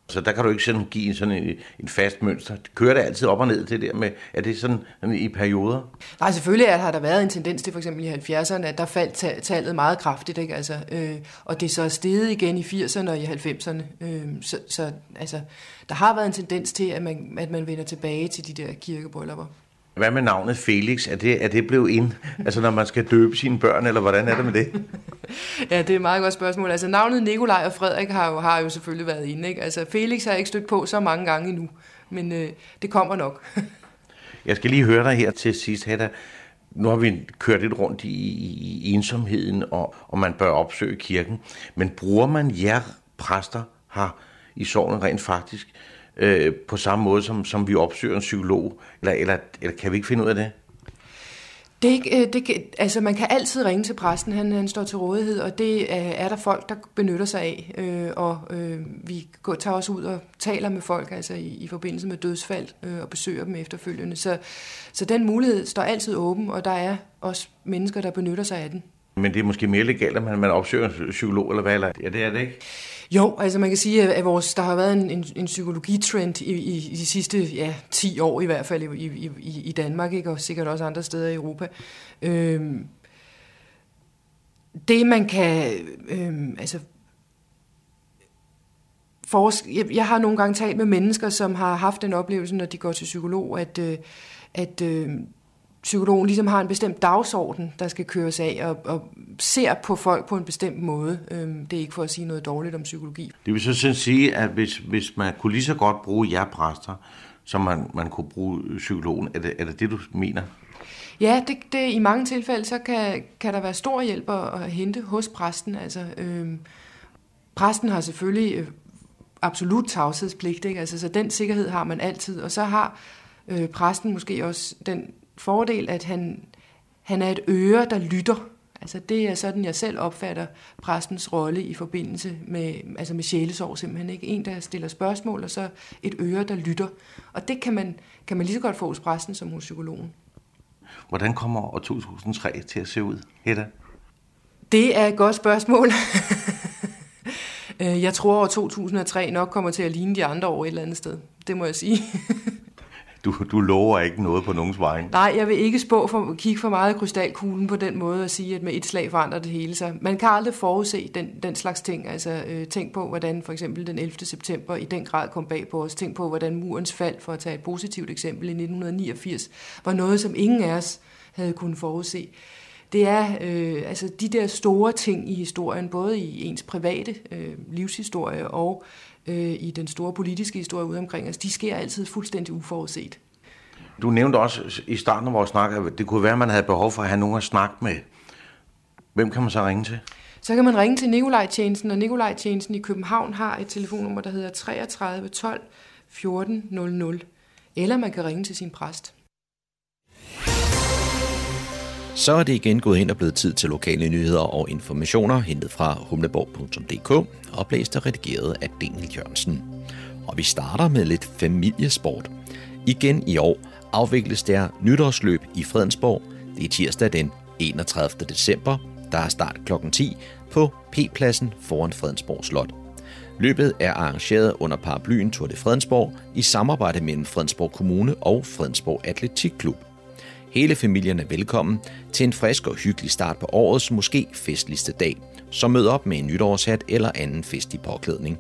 Speaker 10: så der kan du ikke sådan give sådan en, en fast mønster. Kører det altid op og ned det der med, er det sådan i perioder?
Speaker 11: Nej, selvfølgelig er, har der været en tendens til for eksempel i 70'erne, at der faldt tallet meget kraftigt, ikke? Altså, øh, og det er så steget igen i 80'erne og i 90'erne. Øh, så, så altså, der har været en tendens til, at man, at man vender tilbage til de der kirkebryllupper.
Speaker 10: Hvad med navnet Felix? Er det, er det blevet ind? Altså når man skal døbe sine børn, eller hvordan er det med det? [laughs]
Speaker 11: ja, det er et meget godt spørgsmål. Altså navnet Nikolaj og Frederik har jo, har jo selvfølgelig været inde. Ikke? Altså Felix har jeg ikke stødt på så mange gange endnu, men øh, det kommer nok. [laughs]
Speaker 10: jeg skal lige høre dig her til sidst, Hedda. Nu har vi kørt lidt rundt i, i, i ensomheden, og, og man bør opsøge kirken. Men bruger man jer præster her i sovnen rent faktisk øh, på samme måde, som, som vi opsøger en psykolog? Eller, eller, eller kan vi ikke finde ud af det?
Speaker 11: Det, øh, det, altså man kan altid ringe til præsten, han, han står til rådighed, og det øh, er der folk, der benytter sig af. Øh, og øh, vi går, tager også ud og taler med folk altså i, i forbindelse med dødsfald øh, og besøger dem efterfølgende. Så, så den mulighed står altid åben, og der er også mennesker, der benytter sig af den.
Speaker 10: Men det er måske mere legalt, at man, man opsøger en psykolog, eller hvad? Eller? Ja, det er det ikke?
Speaker 11: Jo, altså man kan sige, at vores, der har været en, en, en psykologitrend i, i, i de sidste ja, 10 år i hvert fald i, i, i Danmark, ikke? og sikkert også andre steder i Europa. Øhm, det man kan, øhm, altså forsk- jeg, jeg har nogle gange talt med mennesker, som har haft den oplevelse, når de går til psykolog, at, øh, at øh, psykologen ligesom har en bestemt dagsorden, der skal køres af, og, og ser på folk på en bestemt måde. Øhm, det er ikke for at sige noget dårligt om psykologi.
Speaker 10: Det vil så sådan sige, at hvis, hvis man kunne lige så godt bruge jer præster, som man, man kunne bruge psykologen, er det, er det det, du mener?
Speaker 11: Ja, det, det, i mange tilfælde, så kan, kan der være stor hjælp at, hente hos præsten. Altså, øhm, præsten har selvfølgelig øh, absolut tavshedspligt, ikke? Altså, så den sikkerhed har man altid. Og så har øh, præsten måske også den fordel, at han, han er et øre, der lytter. Altså det er sådan, jeg selv opfatter præstens rolle i forbindelse med, altså med sjælesorg simpelthen. Ikke? En, der stiller spørgsmål, og så et øre, der lytter. Og det kan man, kan man lige så godt få hos præsten som hos psykologen.
Speaker 10: Hvordan kommer år 2003 til at se ud, Hedda?
Speaker 11: Det er et godt spørgsmål. [laughs] Jeg tror, at 2003 nok kommer til at ligne de andre år et eller andet sted. Det må jeg sige. [laughs]
Speaker 10: du, du lover ikke noget på nogens vej.
Speaker 11: Nej, jeg vil ikke spå for, kigge for meget i krystalkuglen på den måde at sige, at med et slag forandrer det hele sig. Man kan aldrig forudse den, den slags ting. Altså, øh, tænk på, hvordan for eksempel den 11. september i den grad kom bag på os. Tænk på, hvordan murens fald, for at tage et positivt eksempel, i 1989, var noget, som ingen af os havde kunnet forudse. Det er øh, altså de der store ting i historien, både i ens private øh, livshistorie og øh, i den store politiske historie ude omkring os, de sker altid fuldstændig uforudset.
Speaker 10: Du nævnte også i starten af vores snak, at det kunne være, at man havde behov for at have nogen at snakke med. Hvem kan man så ringe til?
Speaker 11: Så kan man ringe til Nikolaj-tjenesten, og Nikolaj-tjenesten i København har et telefonnummer, der hedder 33 12 14 00. Eller man kan ringe til sin præst.
Speaker 12: Så er det igen gået ind og blevet tid til lokale nyheder og informationer hentet fra humleborg.dk, oplæst og redigeret af Daniel Jørgensen. Og vi starter med lidt familiesport. Igen i år afvikles der nytårsløb i Fredensborg. Det er tirsdag den 31. december. Der er start kl. 10 på P-pladsen foran Fredensborg Slot. Løbet er arrangeret under paraplyen Tour de Fredensborg i samarbejde mellem Fredensborg Kommune og Fredensborg Atletikklub. Hele familien er velkommen til en frisk og hyggelig start på årets måske festligste dag, så mød op med en nytårshat eller anden festlig påklædning.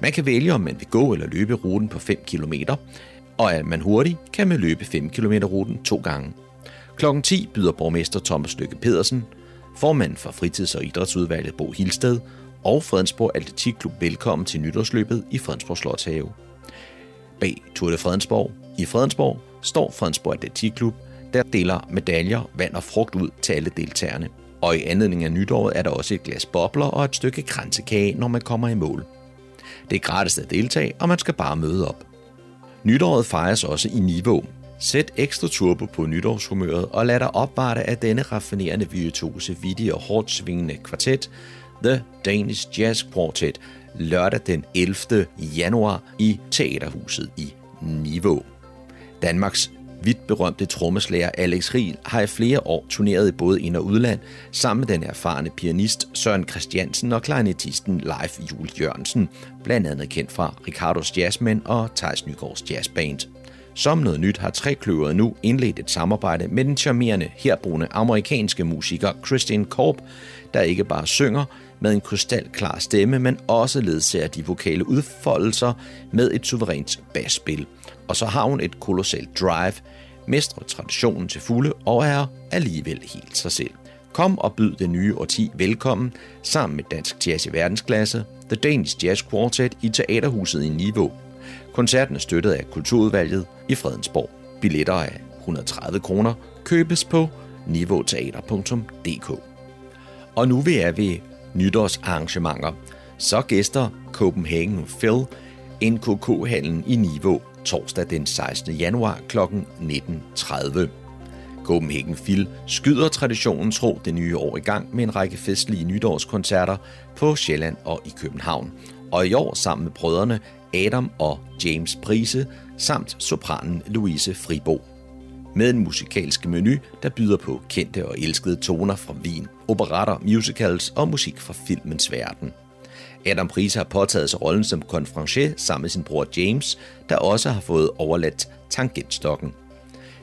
Speaker 12: Man kan vælge, om man vil gå eller løbe ruten på 5 km, og er man hurtig, kan man løbe 5 km ruten to gange. Klokken 10 byder borgmester Thomas Lykke Pedersen, formand for fritids- og idrætsudvalget Bo Hilsted og Fredensborg Atletikklub velkommen til nytårsløbet i Fredensborg Slotshave. Bag Tour de Fredensborg i Fredensborg står Fredensborg Atletikklub, der deler medaljer, vand og frugt ud til alle deltagerne. Og i anledning af nytåret er der også et glas bobler og et stykke kransekage, når man kommer i mål. Det er gratis at deltage, og man skal bare møde op. Nytåret fejres også i niveau. Sæt ekstra turbo på nytårshumøret og lad dig opvarte af denne raffinerende virtuose, vidige og hårdt svingende kvartet, The Danish Jazz Quartet, lørdag den 11. januar i Teaterhuset i Niveau. Danmarks vidt berømte trommeslager Alex Riel har i flere år turneret i både ind- og udland, sammen med den erfarne pianist Søren Christiansen og klarinettisten Leif Jul Jørgensen, blandt andet kendt fra Ricardos Jazzmen og Thijs Nygaards Jazzband. Som noget nyt har Trekløveret nu indledt et samarbejde med den charmerende herboende amerikanske musiker Christian Korb, der ikke bare synger med en krystalklar stemme, men også ledsager de vokale udfoldelser med et suverænt basspil. Og så har hun et kolossalt drive, mestrer traditionen til fulde og er alligevel helt sig selv. Kom og byd det nye årti velkommen sammen med Dansk Jazz i verdensklasse, The Danish Jazz Quartet i Teaterhuset i Niveau. Koncerten er støttet af Kulturudvalget i Fredensborg. Billetter af 130 kroner købes på niveauteater.dk. Og nu vil jeg ved nytårsarrangementer. Så gæster Copenhagen Phil NKK-hallen i Niveau torsdag den 16. januar kl. 19.30. Copenhagen Phil skyder traditionen tro det nye år i gang med en række festlige nytårskoncerter på Sjælland og i København. Og i år sammen med brødrene Adam og James Prise samt sopranen Louise Fribo. Med en musikalsk menu, der byder på kendte og elskede toner fra Wien, operater, musicals og musik fra filmens verden. Adam Price har påtaget sig rollen som konferencier sammen med sin bror James, der også har fået overladt tangentstokken.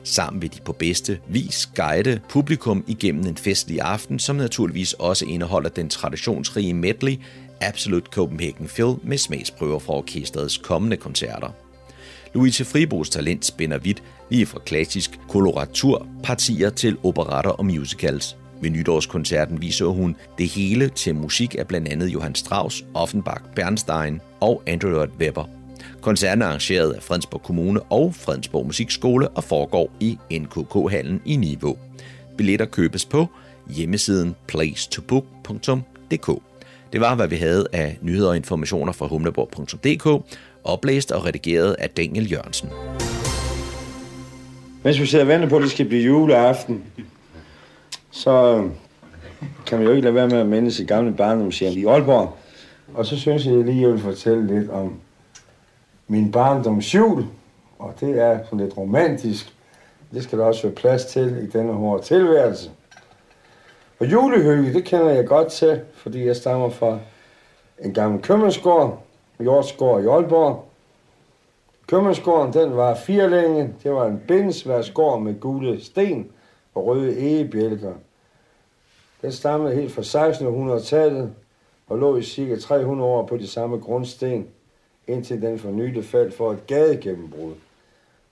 Speaker 12: Sammen vil de på bedste vis guide publikum igennem en festlig aften, som naturligvis også indeholder den traditionsrige medley Absolute Copenhagen Phil med smagsprøver fra orkestrets kommende koncerter. Louise Fribos talent spænder vidt lige fra klassisk koloraturpartier til operater og musicals. Ved nytårskoncerten viser hun det hele til musik af blandt andet Johann Strauss, Offenbach, Bernstein og Andrew Lloyd Webber. Koncerten er arrangeret af Fredensborg Kommune og Fredensborg Musikskole og foregår i NKK-hallen i Niveau. Billetter købes på hjemmesiden placetobook.dk. Det var, hvad vi havde af nyheder og informationer fra humleborg.dk, oplæst og redigeret af Daniel Jørgensen.
Speaker 13: Mens vi sidder og venter på, at det skal blive juleaften, så øhm, kan man jo ikke lade være med at minde sit gamle barndomshjem i Aalborg. Og så synes jeg lige, at jeg vil fortælle lidt om min barndomshjul. Og det er sådan lidt romantisk. Det skal der også være plads til i denne hårde tilværelse. Og julehygge, det kender jeg godt til, fordi jeg stammer fra en gammel købmandsgård, Jordsgård i Aalborg. Købmandsgården, den var firelænge. Det var en bindsværsgård med gule sten og røde egebjælker. Den stammede helt fra 1600-tallet og lå i cirka 300 år på de samme grundsten, indtil den for nylig faldt for et gadegennembrud.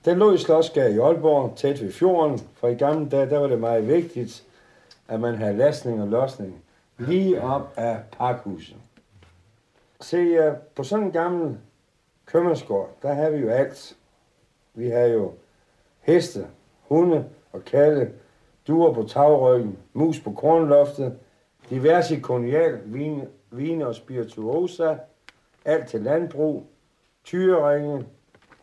Speaker 13: Den lå i Slottsgade i Aalborg, tæt ved fjorden, for i gamle dage der var det meget vigtigt, at man havde lastning og losning lige op af pakhuset. Se, på sådan en gammel købmandsgård, der har vi jo alt. Vi har jo heste, hunde og katte, duer på tagryggen, mus på kornloftet, diverse konjal, vine, vine og spirituosa, alt til landbrug, tyreringe,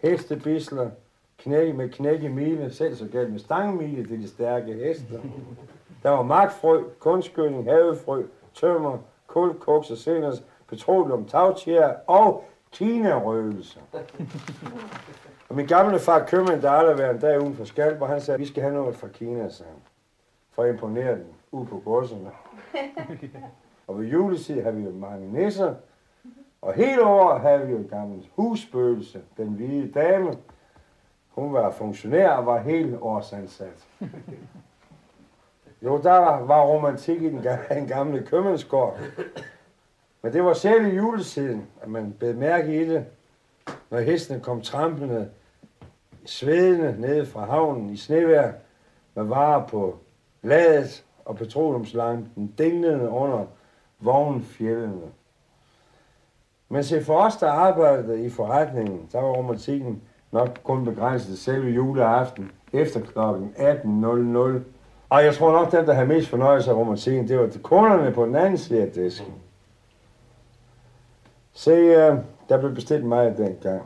Speaker 13: hestebisler, knæk med knække mile, selv så galt med stangmile til de stærke heste. Der var magtfrø, kunstgødning, havefrø, tømmer, kul, koks og seners, petroleum, tagtjær og Kina-røgelse. Og min gamle far købmand, der aldrig været en dag uden for og han sagde, vi skal have noget fra Kina, sagde han. For at imponere den ud på godserne. [laughs] og ved juletid har vi jo mange nisser. Og hele året havde vi jo en gammel husbøgelse, den hvide dame. Hun var funktionær og var helt årsansat. Jo, der var romantik i den gamle købmandsgård. Men det var selv i juletiden, at man bed mærke i det, når hestene kom trampende, svedende nede fra havnen i snevær, med varer på ladet og petroleumslampen dinglede under vognfjellene. Men se for os, der arbejdede i forretningen, der var romantikken nok kun begrænset selve juleaften efter kl. 18.00. Og jeg tror nok, den, der havde mest fornøjelse af romantikken, det var de kunderne på den anden side af disken. Se, øh, der blev bestilt meget dengang.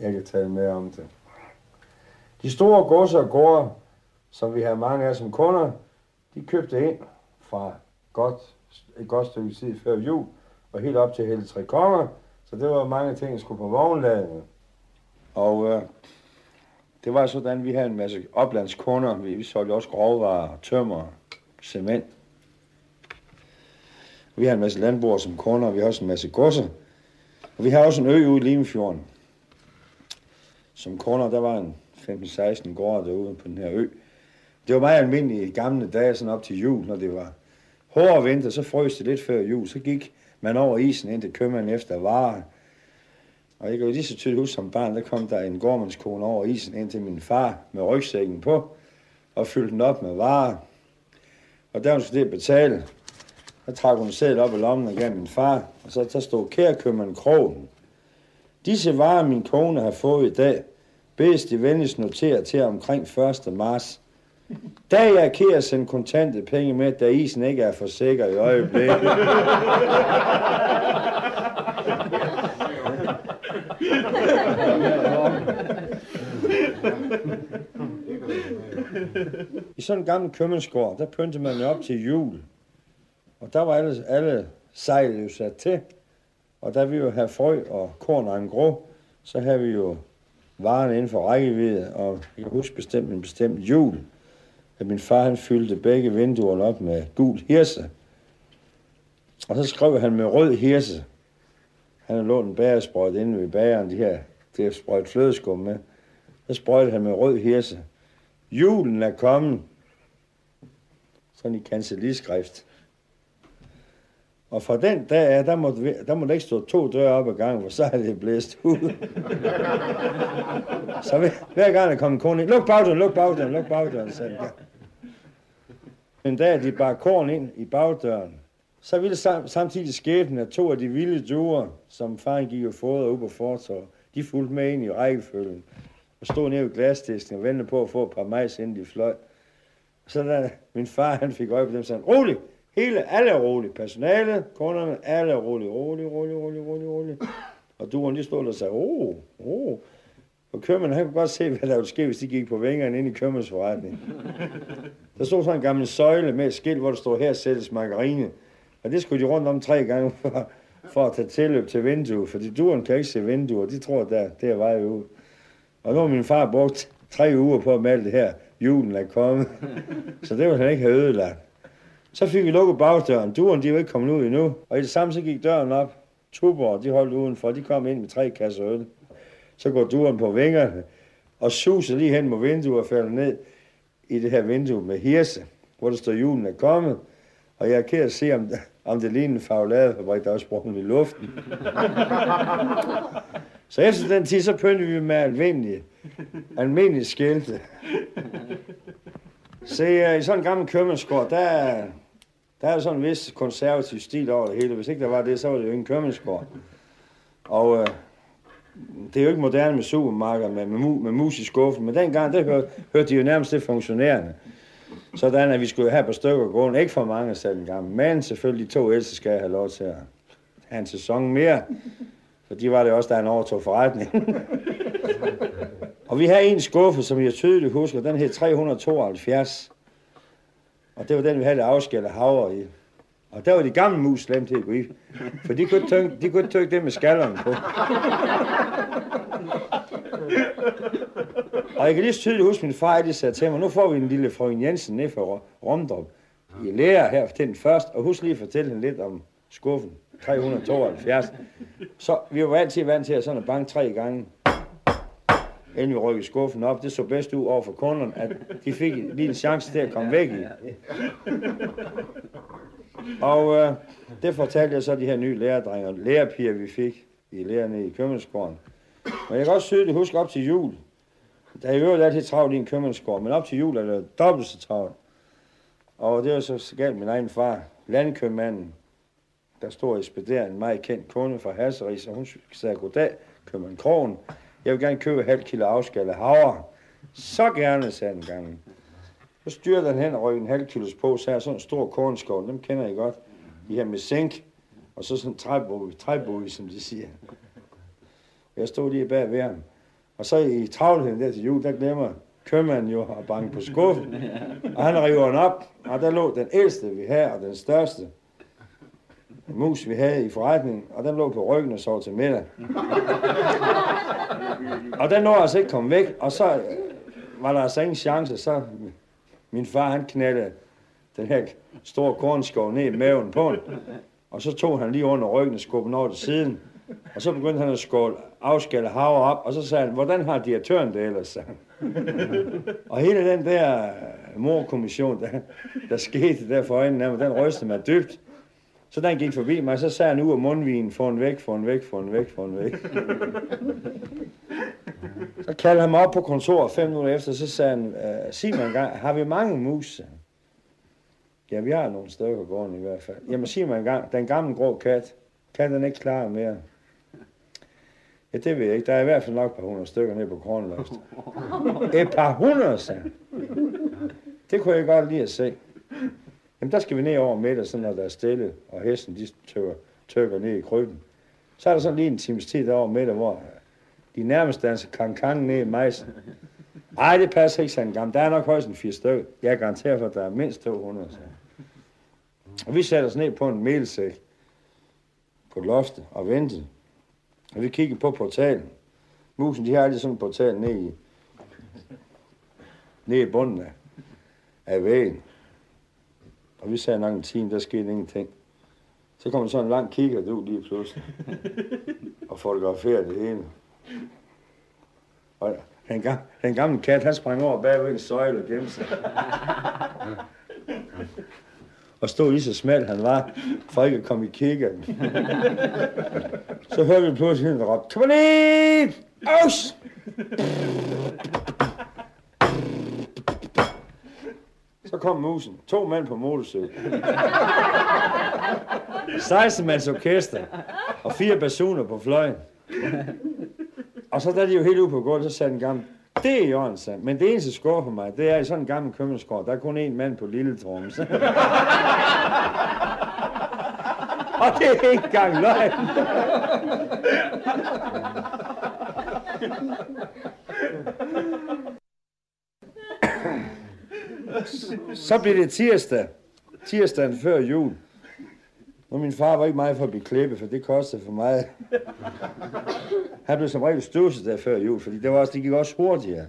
Speaker 13: Jeg kan tale mere om det. De store godser og gårde, som vi har mange af som kunder, de købte ind fra godt, et godt stykke tid før jul, og helt op til hele tre konger, så det var mange ting, der skulle på vognladene. Og øh, det var sådan, vi havde en masse oplandskunder. Vi, vi solgte også grovvarer, tømmer, cement. Vi har en masse landbrugere som kunder, og vi har også en masse godser. Og vi har også en ø ude i Limfjorden. Som kunder, der var en 15-16 gårde derude på den her ø. Det var meget almindeligt i gamle dage, sådan op til jul, når det var hård vinter, så frøs det lidt før jul. Så gik man over isen ind til købmanden efter varer. Og jeg kan jo lige så tydeligt huske som barn, der kom der en gårdmandskone over isen ind til min far med rygsækken på, og fyldte den op med varer. Og der hun skulle det betale, der trak hun sædet op i lommen og gav min far, og så der stod kærkøbmand krogen. Disse varer, min kone har fået i dag, bedes de venligst noteret til omkring 1. marts. Da jeg kære sende kontante penge med, da isen ikke er for sikker i øjeblikket. I sådan en gammel købmandsgård, der pyntede man op til jul. Og der var alle, alle sejl jo sat til. Og der vi jo have frø og korn og en grå, så havde vi jo varen inden for rækkevidde. Og jeg kan huske bestemt en bestemt jul, at min far han fyldte begge vinduerne op med gul hirse. Og så skrev han med rød hirse. Han havde lånt en bagersprøjt inde ved bageren, de her, det er sprøjt flødeskum med. Så sprøjtede han med rød hirse. Julen er kommet. Sådan i kancelliskrift. Og fra den dag af, der måtte, der måtte ikke stå to døre op ad gangen, for så er det blæst ud. [laughs] så hver, hver gang der kom en kone ind, luk bagdøren, luk bagdøren, luk bagdøren, sagde han. En dag de bar korn ind i bagdøren, så ville sam, samtidig skæbnen, at to af de vilde duer, som faren gik og fodrede ud på fortorvet, de fulgte med ind i rækkefølgen og stod nede ved glasdisken og ventede på at få et par majs, inden de fløj. Så da min far han fik øje på dem, sagde han, rolig, hele, alle er rolige. Personalet, kunderne, alle er rolige, rolig, rolig, rolig, rolig, rolig. Og dueren, de stod der og sagde, oh, oh. Og købmanden, han kunne godt se, hvad der ville ske, hvis de gik på vingerne ind i købmandsforretningen. Der stod sådan en gammel søjle med et skilt, hvor der stod, her sælges margarine. Og det skulle de rundt om tre gange [laughs] for, for at tage tilløb til vinduet, fordi duren kan ikke se vinduer, de tror, der, det er vej ud. Og nu har min far brugt tre uger på at male det her. Julen er kommet. Så det ville han ikke have ødelagt. Så fik vi lukket bagdøren. Duren, de var ikke kommet ud endnu. Og i det samme så gik døren op. Tuborg, de holdt udenfor. De kom ind med tre kasser øl. Så går duren på vingerne og suser lige hen mod vinduet og falder ned i det her vindue med hirse, hvor der står, julen er kommet. Og jeg er ked at se, om, om det ligner en fagladefabrik, der er sprunget i luften. så efter den tid, så pyntede vi med almindelige, almindelige skilte. Se, øh, i sådan en gammel købmandsgård, der, der er sådan en vis konservativ stil over det hele. Hvis ikke der var det, så var det jo ikke en købmandsgård. Og øh, det er jo ikke moderne med supermarkeder med, med, med mus i skuffen, men dengang, der hørte, hørte de jo nærmest til funktionærerne. Sådan at vi skulle have på stykker gående. Ikke for mange selv en gang, men selvfølgelig to ældste skal have lov til at have en sæson mere. For de var det også, da han overtog forretningen. [laughs] og vi havde en skuffe, som jeg tydeligt husker, den hed 372. Og det var den, vi havde afskældet havre i. Og der var de gamle mus slemt til at gå i. For de kunne ikke de kunne ikke det med skallerne på. Og jeg kan lige så tydeligt huske, at min far altid sagde til mig, nu får vi en lille frøken Jensen ned fra Romdrup i lærer her til den først, og husk lige at fortælle hende lidt om skuffen. 372. Så vi var altid vant til at sådan at banke tre gange, inden vi rykkede skuffen op. Det så bedst ud over for kunderne, at de fik en lille chance til at komme væk i. Og øh, det fortalte jeg så de her nye lærerdrenger, lærerpiger, vi fik i lærerne i købmandsgården. Men jeg kan også tydeligt huske op til jul. Der er jo øvrigt altid travlt i en købmandsgård, men op til jul er det dobbelt så travlt. Og det var så galt min egen far, landkøbmanden, der stod og ekspederede en meget kendt kunde fra Hasseris, og hun sagde, goddag, købmand Krogen. Jeg vil gerne købe halv kilo afskalle havre. Så gerne, sagde den gangen. Så styrede den hen og røg en halv kilos på, så er sådan en stor kornskov, dem kender I godt. De her med sænk, og så sådan en træbog, træbog, som de siger. Jeg stod lige bag ved ham. Og så i travlheden der til jul, der glemmer købmanden jo at banke på skuffen. Og han river den op, og der lå den ældste, vi havde, og den største mus, vi havde i forretningen, og den lå på ryggen og sov til middag. Og den nåede altså ikke komme væk, og så var der altså ingen chance, så min far han knaldede den her store kornskov ned i maven på den, og så tog han lige under ryggen og skubbede den over til siden, og så begyndte han at skåle, afskalle havre op, og så sagde han, hvordan har direktøren det ellers, sagde. Og hele den der morkommission, der, der skete der for øjnene af mig, den rystede mig dybt. Så den gik forbi mig, så sagde han ud af mundvinen, få en væk, få en væk, få en væk, få en væk. Så kaldte han mig op på kontoret fem minutter efter, så sagde han, øh, sig mig en gang, har vi mange mus? Ja, vi har nogle stykker gården i hvert fald. Jamen sig mig en gang, den gamle grå kat, kan den ikke klare mere? Ja, det ved jeg ikke. Der er i hvert fald nok et par hundrede stykker nede på kornløst. Et par hundrede, sagde. Det kunne jeg godt lide at se. Jamen, der skal vi ned over middag, så når der er stille, og hesten, de tøver, tøkker ned i krybben. Så er der sådan lige en times tid derovre middag, hvor de nærmest danser kang ned i majsen. Ej, det passer ikke sådan gammel. Der er nok højst en fire stykker. Jeg garanterer for, at der er mindst 200. Så. Og vi satte os ned på en melsæk på loftet og ventede. Og vi kiggede på portalen. Musen, de har altid sådan en portal ned i, ned i bunden af, af vægen. Og vi sagde nok en time, der skete ingenting. Så kom sådan en lang kigger ud lige pludselig. [laughs] og fotograferede det hele. Og den, gamle, den gamle kat, han sprang over bag ved en søjle og gemte sig. og stod lige så smal han var, for ikke at komme i kiggeren. så hørte vi pludselig hende råbe, Tomalit! Aus! Så kom musen. To mænd på motorcykel. [laughs] 16 mands orkester. Og fire basuner på fløjen. Og så da de jo helt ude på gulvet, så sagde den gamle, det er Jørgen, sagde. han. Men det eneste skår for mig, det er i sådan en gammel købmandsgård, der er kun én mand på lille tromme. [laughs] Og det er ikke engang løgn. [laughs] [laughs] Så blev det tirsdag. Tirsdagen før jul. Og min far var ikke meget for at blive klippet, for det kostede for meget. Han blev som regel støvset der før jul, fordi det, var også, det gik også hurtigere.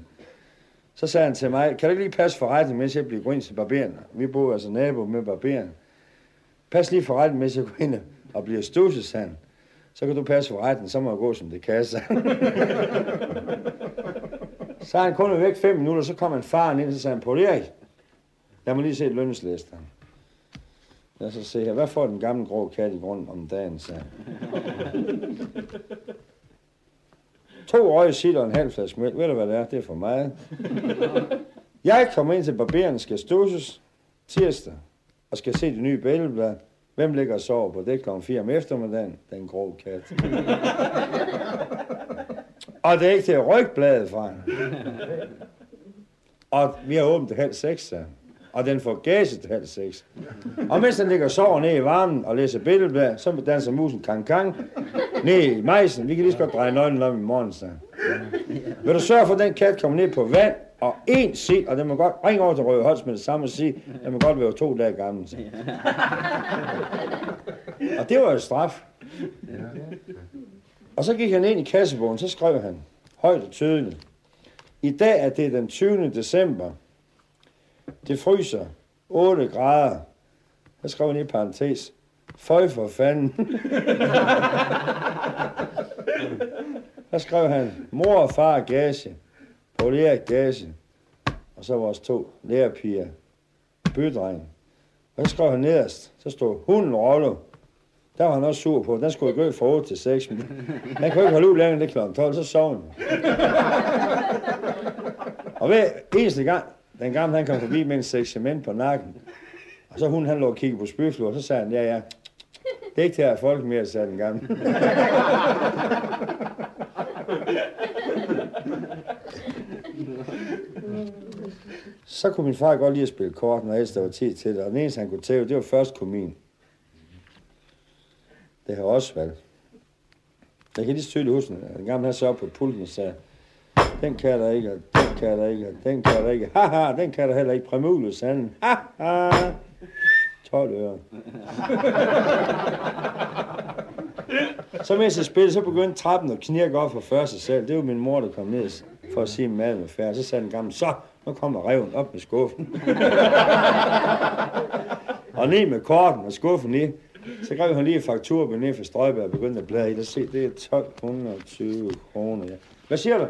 Speaker 13: Så sagde han til mig, kan du ikke lige passe forretning, mens jeg bliver gå ind til barberen? Vi boede altså nabo med barberen. Pas lige forretning, mens jeg går ind og bliver støvset, sagde han. så kan du passe for retten, så må jeg gå som det kan. Så, [laughs] så er han kun væk fem minutter, så kom en far ind, og så sagde han, Paul Erik, lad mig lige se lønneslisten. Lad os se her, hvad får den gamle grå kat i grund om dagen, sagde. To røg sitter og en halv flaske mælk. Ved du, hvad det er? Det er for meget. Jeg kommer ind til barberen, skal stusses tirsdag, og skal se det nye bælgeblad. Hvem ligger og sover på det kl. 4 om eftermiddagen? Den grå kat. og det er ikke til at rykke bladet fra. Og vi har åbent halv seks, sagde. Og den får gæset halv seks. Og mens den ligger og sover nede i varmen og læser billedblad, så danser musen kang kang ned i majsen. Vi kan lige så godt dreje nøglen om i morgen, så. Vil du sørge for, at den kat kommer ned på vand, og en sit, og den må godt ringe over til Røde Holst med det samme og sige, den må godt være to dage gammel. Så. Og det var jo straf. Og så gik han ind i kassebogen, så skrev han højt og tydeligt. I dag er det den 20. december. Det fryser 8 grader. Så skrev han i parentes. Føj for fanden. [laughs] Så skrev han, mor og far gage. Paul Erik gage. Og så vores to lærerpiger. Bydreng. Og så skrev han nederst. Så stod hunden Rollo. Der var han også sur på. Den skulle gå fra 8 til 6. Men han kunne ikke holde ud længere det kl. 12, så sov han. [laughs] Og hver eneste gang, den gamle han kom forbi med en sæk cement på nakken, og så hun han lå og kiggede på spyflur, og så sagde han, ja ja, det er ikke til at folk mere, sagde den gamle. så kunne min far godt lide at spille kort, når ellers der var tid til det, og den eneste han kunne tæve, det var først komin. Det har også valgt. Jeg kan lige tydeligt huske, at den gamle han så op på pulten og sagde, den kan der ikke, den kan der ikke, den kan der ikke. Haha, den kan der heller ikke. Præmulus, han. Haha. 12 øre. så mens jeg spillede, så begyndte trappen at knirke op for første sal. Det var min mor, der kom ned for at sige, at maden var færdig. Så sagde den gamle, så, nu kommer reven op med skuffen. [laughs] og ned med korten og skuffen ned. Så greb han lige fakturen ned for Strøjberg og begyndte at bladre i. Se, det er 1220 kroner. Ja. Hvad siger du?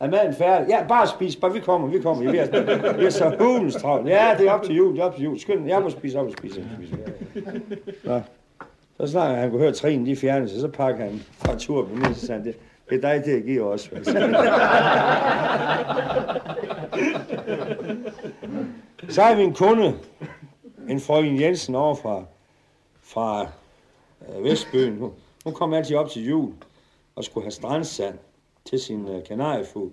Speaker 13: Er maden færdig? Ja, bare spis. Bare vi kommer, vi kommer. Vi er, vi er så hulens travlt. Ja, det er op til jul, det er op til jul. Skynd, jeg må spise op og spise. spise. Nå. Så snart han kunne høre trin, de fjernede sig, så pakker han fakturer på min, så sagde han, det, det er dig til at give os. så har vi en kunde, en frøken Jensen over fra, fra øh, Vestbyen. Hun, hun kom altid op til jul og skulle have strandsand til sin uh, kanariefugl.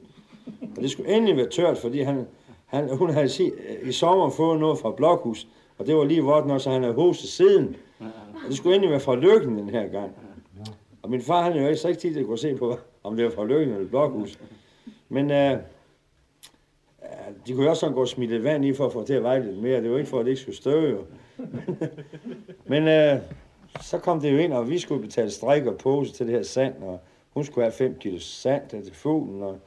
Speaker 13: Og det skulle endelig være tørt, fordi han, han, hun havde sig, i sommer fået noget fra Blokhus, og det var lige vort nok, så han havde hostet siden. Og det skulle endelig være fra Lykken den her gang. Og min far, han er jo ikke så ikke tid at kunne se på, om det var fra Lykken eller Blokhus. Men uh, de kunne jo også sådan gå og smide lidt vand i, for at få det til at veje lidt mere. Det var ikke for, at det ikke skulle støve. Jo. Men uh, så kom det jo ind, og vi skulle betale strik og pose til det her sand, og hun skulle have 5 kilo sand til fuglen, og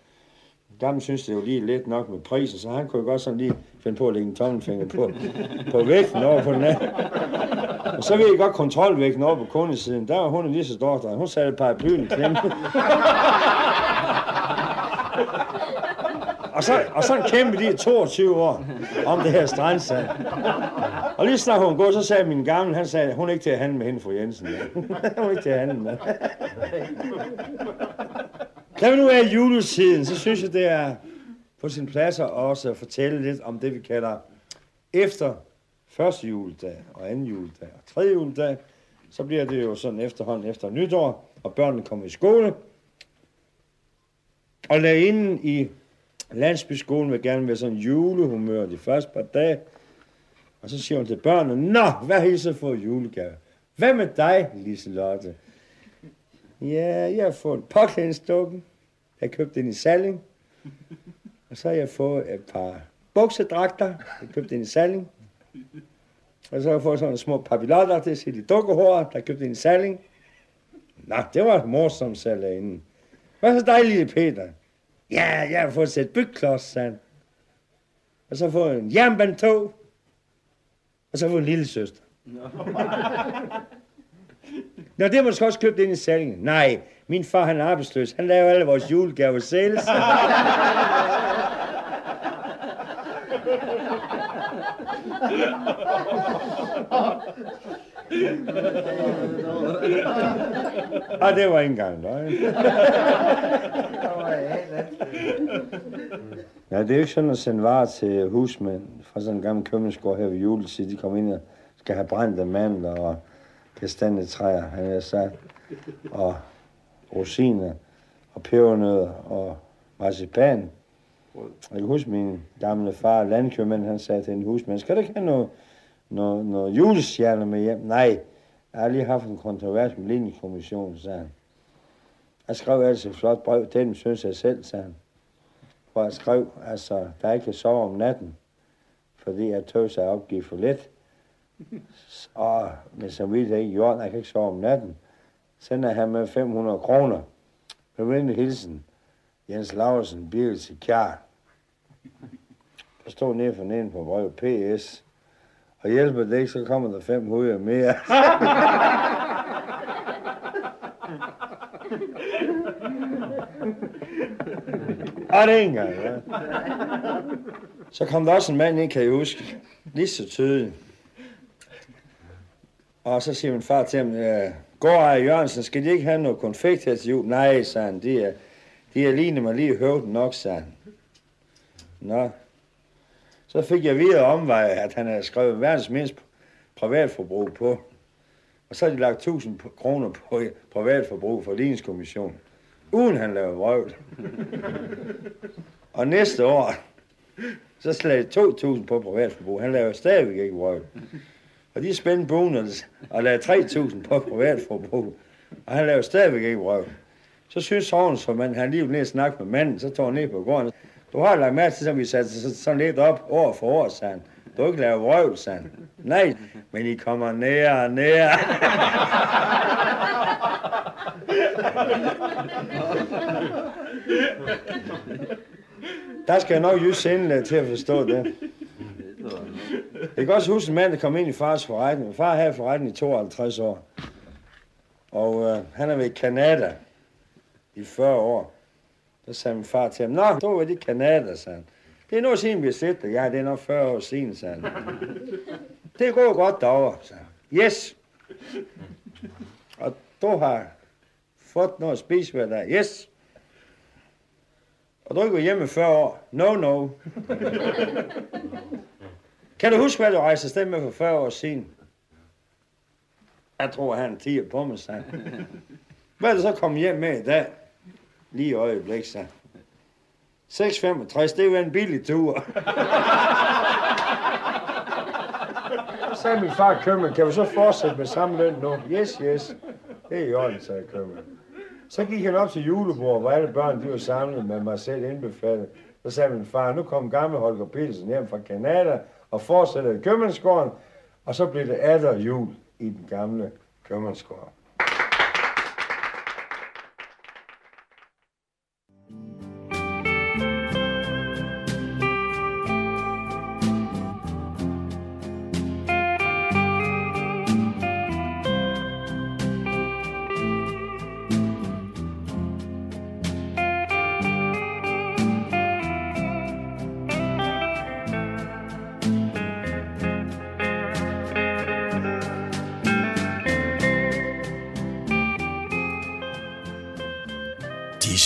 Speaker 13: Gamle synes, det var lige let nok med prisen, så han kunne godt sådan lige finde på at lægge en tommelfinger på, [laughs] på vægten over på den anden. Og så ved jeg godt kontrolvægten over på kundesiden. Der var hun lige så stor, der. Hun satte et par i klemme. [laughs] Og så, og sådan kæmpe de i 22 år om det her strandsand. Og lige snart hun går, så sagde min gamle, han sagde, hun er ikke til at handle med hende, fru Jensen. [laughs] hun er ikke til at handle med. Da vi nu er i juletiden, så synes jeg, det er på sin plads at også fortælle lidt om det, vi kalder efter første juledag og anden juledag og tredje juledag. Så bliver det jo sådan efterhånden efter nytår, og børnene kommer i skole. Og lærerinden i landsbyskolen vil gerne være sådan julehumør de første par dage. Og så siger hun til børnene, Nå, hvad har I så fået julegave? Hvad med dig, Liselotte? Ja, jeg har fået en påklædningsdukke. Jeg købte den i Salling. Og så har jeg fået et par buksedragter. Jeg købte den i Salling. Og så har jeg fået sådan nogle små papillotter, det er de dukkehår, der købte den i Salling. Nå, det var morsomt, sagde lærerinden. Hvad så dig, lille Peter? Ja, jeg har fået sæt bygklods, sagde. Og så fået en jernbandtog. Og så var en lille søster. Nå, det må du også købe ind i salgen. Nej, min far han er arbejdsløs. Han laver alle vores julegaver selv. [laughs] Og [laughs] det var ikke engang løgn. [laughs] Ja, det er jo ikke sådan at sende varer til husmænd fra sådan en gammel købmandsgård her ved juletid. De kommer ind og skal have brændte mandler og kastanjetræer, han har sagt, og rosiner og pebernødder og marcipan. Jeg kan huske min gamle far, landkøbmand, han sagde til en husmand, skal du ikke have noget, når, når julestjerner med hjem? Nej, jeg har lige haft en kontrovers med linjekommissionen, sagde han. Jeg skrev altså et flot brev, til dem, synes jeg selv, sagde han. Hvor jeg skrev, altså, der ikke kan sove om natten, fordi jeg tøv sig at opgive for lidt. Og med samvittighed ikke gjort, jeg kan ikke sove om natten. Sender han med 500 kroner. Med venlig hilsen, Jens Laursen, Birgit Kjær. Der stod nede for neden på brevet PS. Og hjælper det ikke, så kommer der 500 mere. Og det er ikke engang, ja. Så kom der også en mand ind, kan jeg huske. Lige så tydeligt. Og så siger min far til ham, går ej Jørgensen, skal de ikke have noget konfekt her til jul? Nej, sagde han, de er, de er lignet mig lige i høvden nok, sagde han. Nå. Så fik jeg videre omvej, at han havde skrevet verdens mindst privatforbrug på. Og så har de lagt 1000 kroner på privatforbrug for ligningskommissionen, Uden han lavede vrøvl. Og næste år, så slagde 2.000 på privatforbrug. Han lavede stadigvæk ikke vrøvl. Og de spændte bonus og lavede 3.000 på privatforbrug. Og han lavede stadigvæk ikke vrøvl. Så synes sovnsformanden, han lige ned og snakke med manden, så tog han ned på gården. Du har lagt mærke til, at vi satte sådan lidt op år for år, sand. Du har ikke lavet vrøvl, sand. Nej, men I kommer nære og nære. Der skal jeg nok just sende til at forstå det. Jeg kan også huske en mand, der kom ind i fars forretning. Min far havde forretning i 52 år. Og øh, han har været i Kanada i 40 år. Så sagde min far til ham, Nå, du var i Kanada, sagde han. Det er noget siden, vi har set dig. Ja, det er nok 40 år siden, sagde han. [laughs] Det går godt derovre, sagde han. Yes. Og du har fået noget at spise hver dag. Yes. Og du ikke gået hjemme i 40 år. No, no. [laughs] Kan du huske, hvad du rejste afsted med for 40 år siden? Jeg tror, han er 10 på mig, sagde. [laughs] Hvad er det så kommet hjem med i dag? Lige i øjeblik, så. 6,65, det var en billig tur. [laughs] Så sagde min far købmand, kan vi så fortsætte med samme løn nu? Yes, yes. Det er i orden, sagde købmand. Så gik han op til julebordet, hvor alle børn de var samlet med mig selv indbefattet. Så sagde min far, nu kom gamle Holger Petersen hjem fra Kanada og fortsatte i købmandsgården. Og så blev det atter jul i den gamle købmandsgård.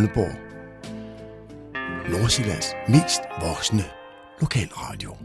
Speaker 9: Radio Nordsjællands mest voksne lokalradio.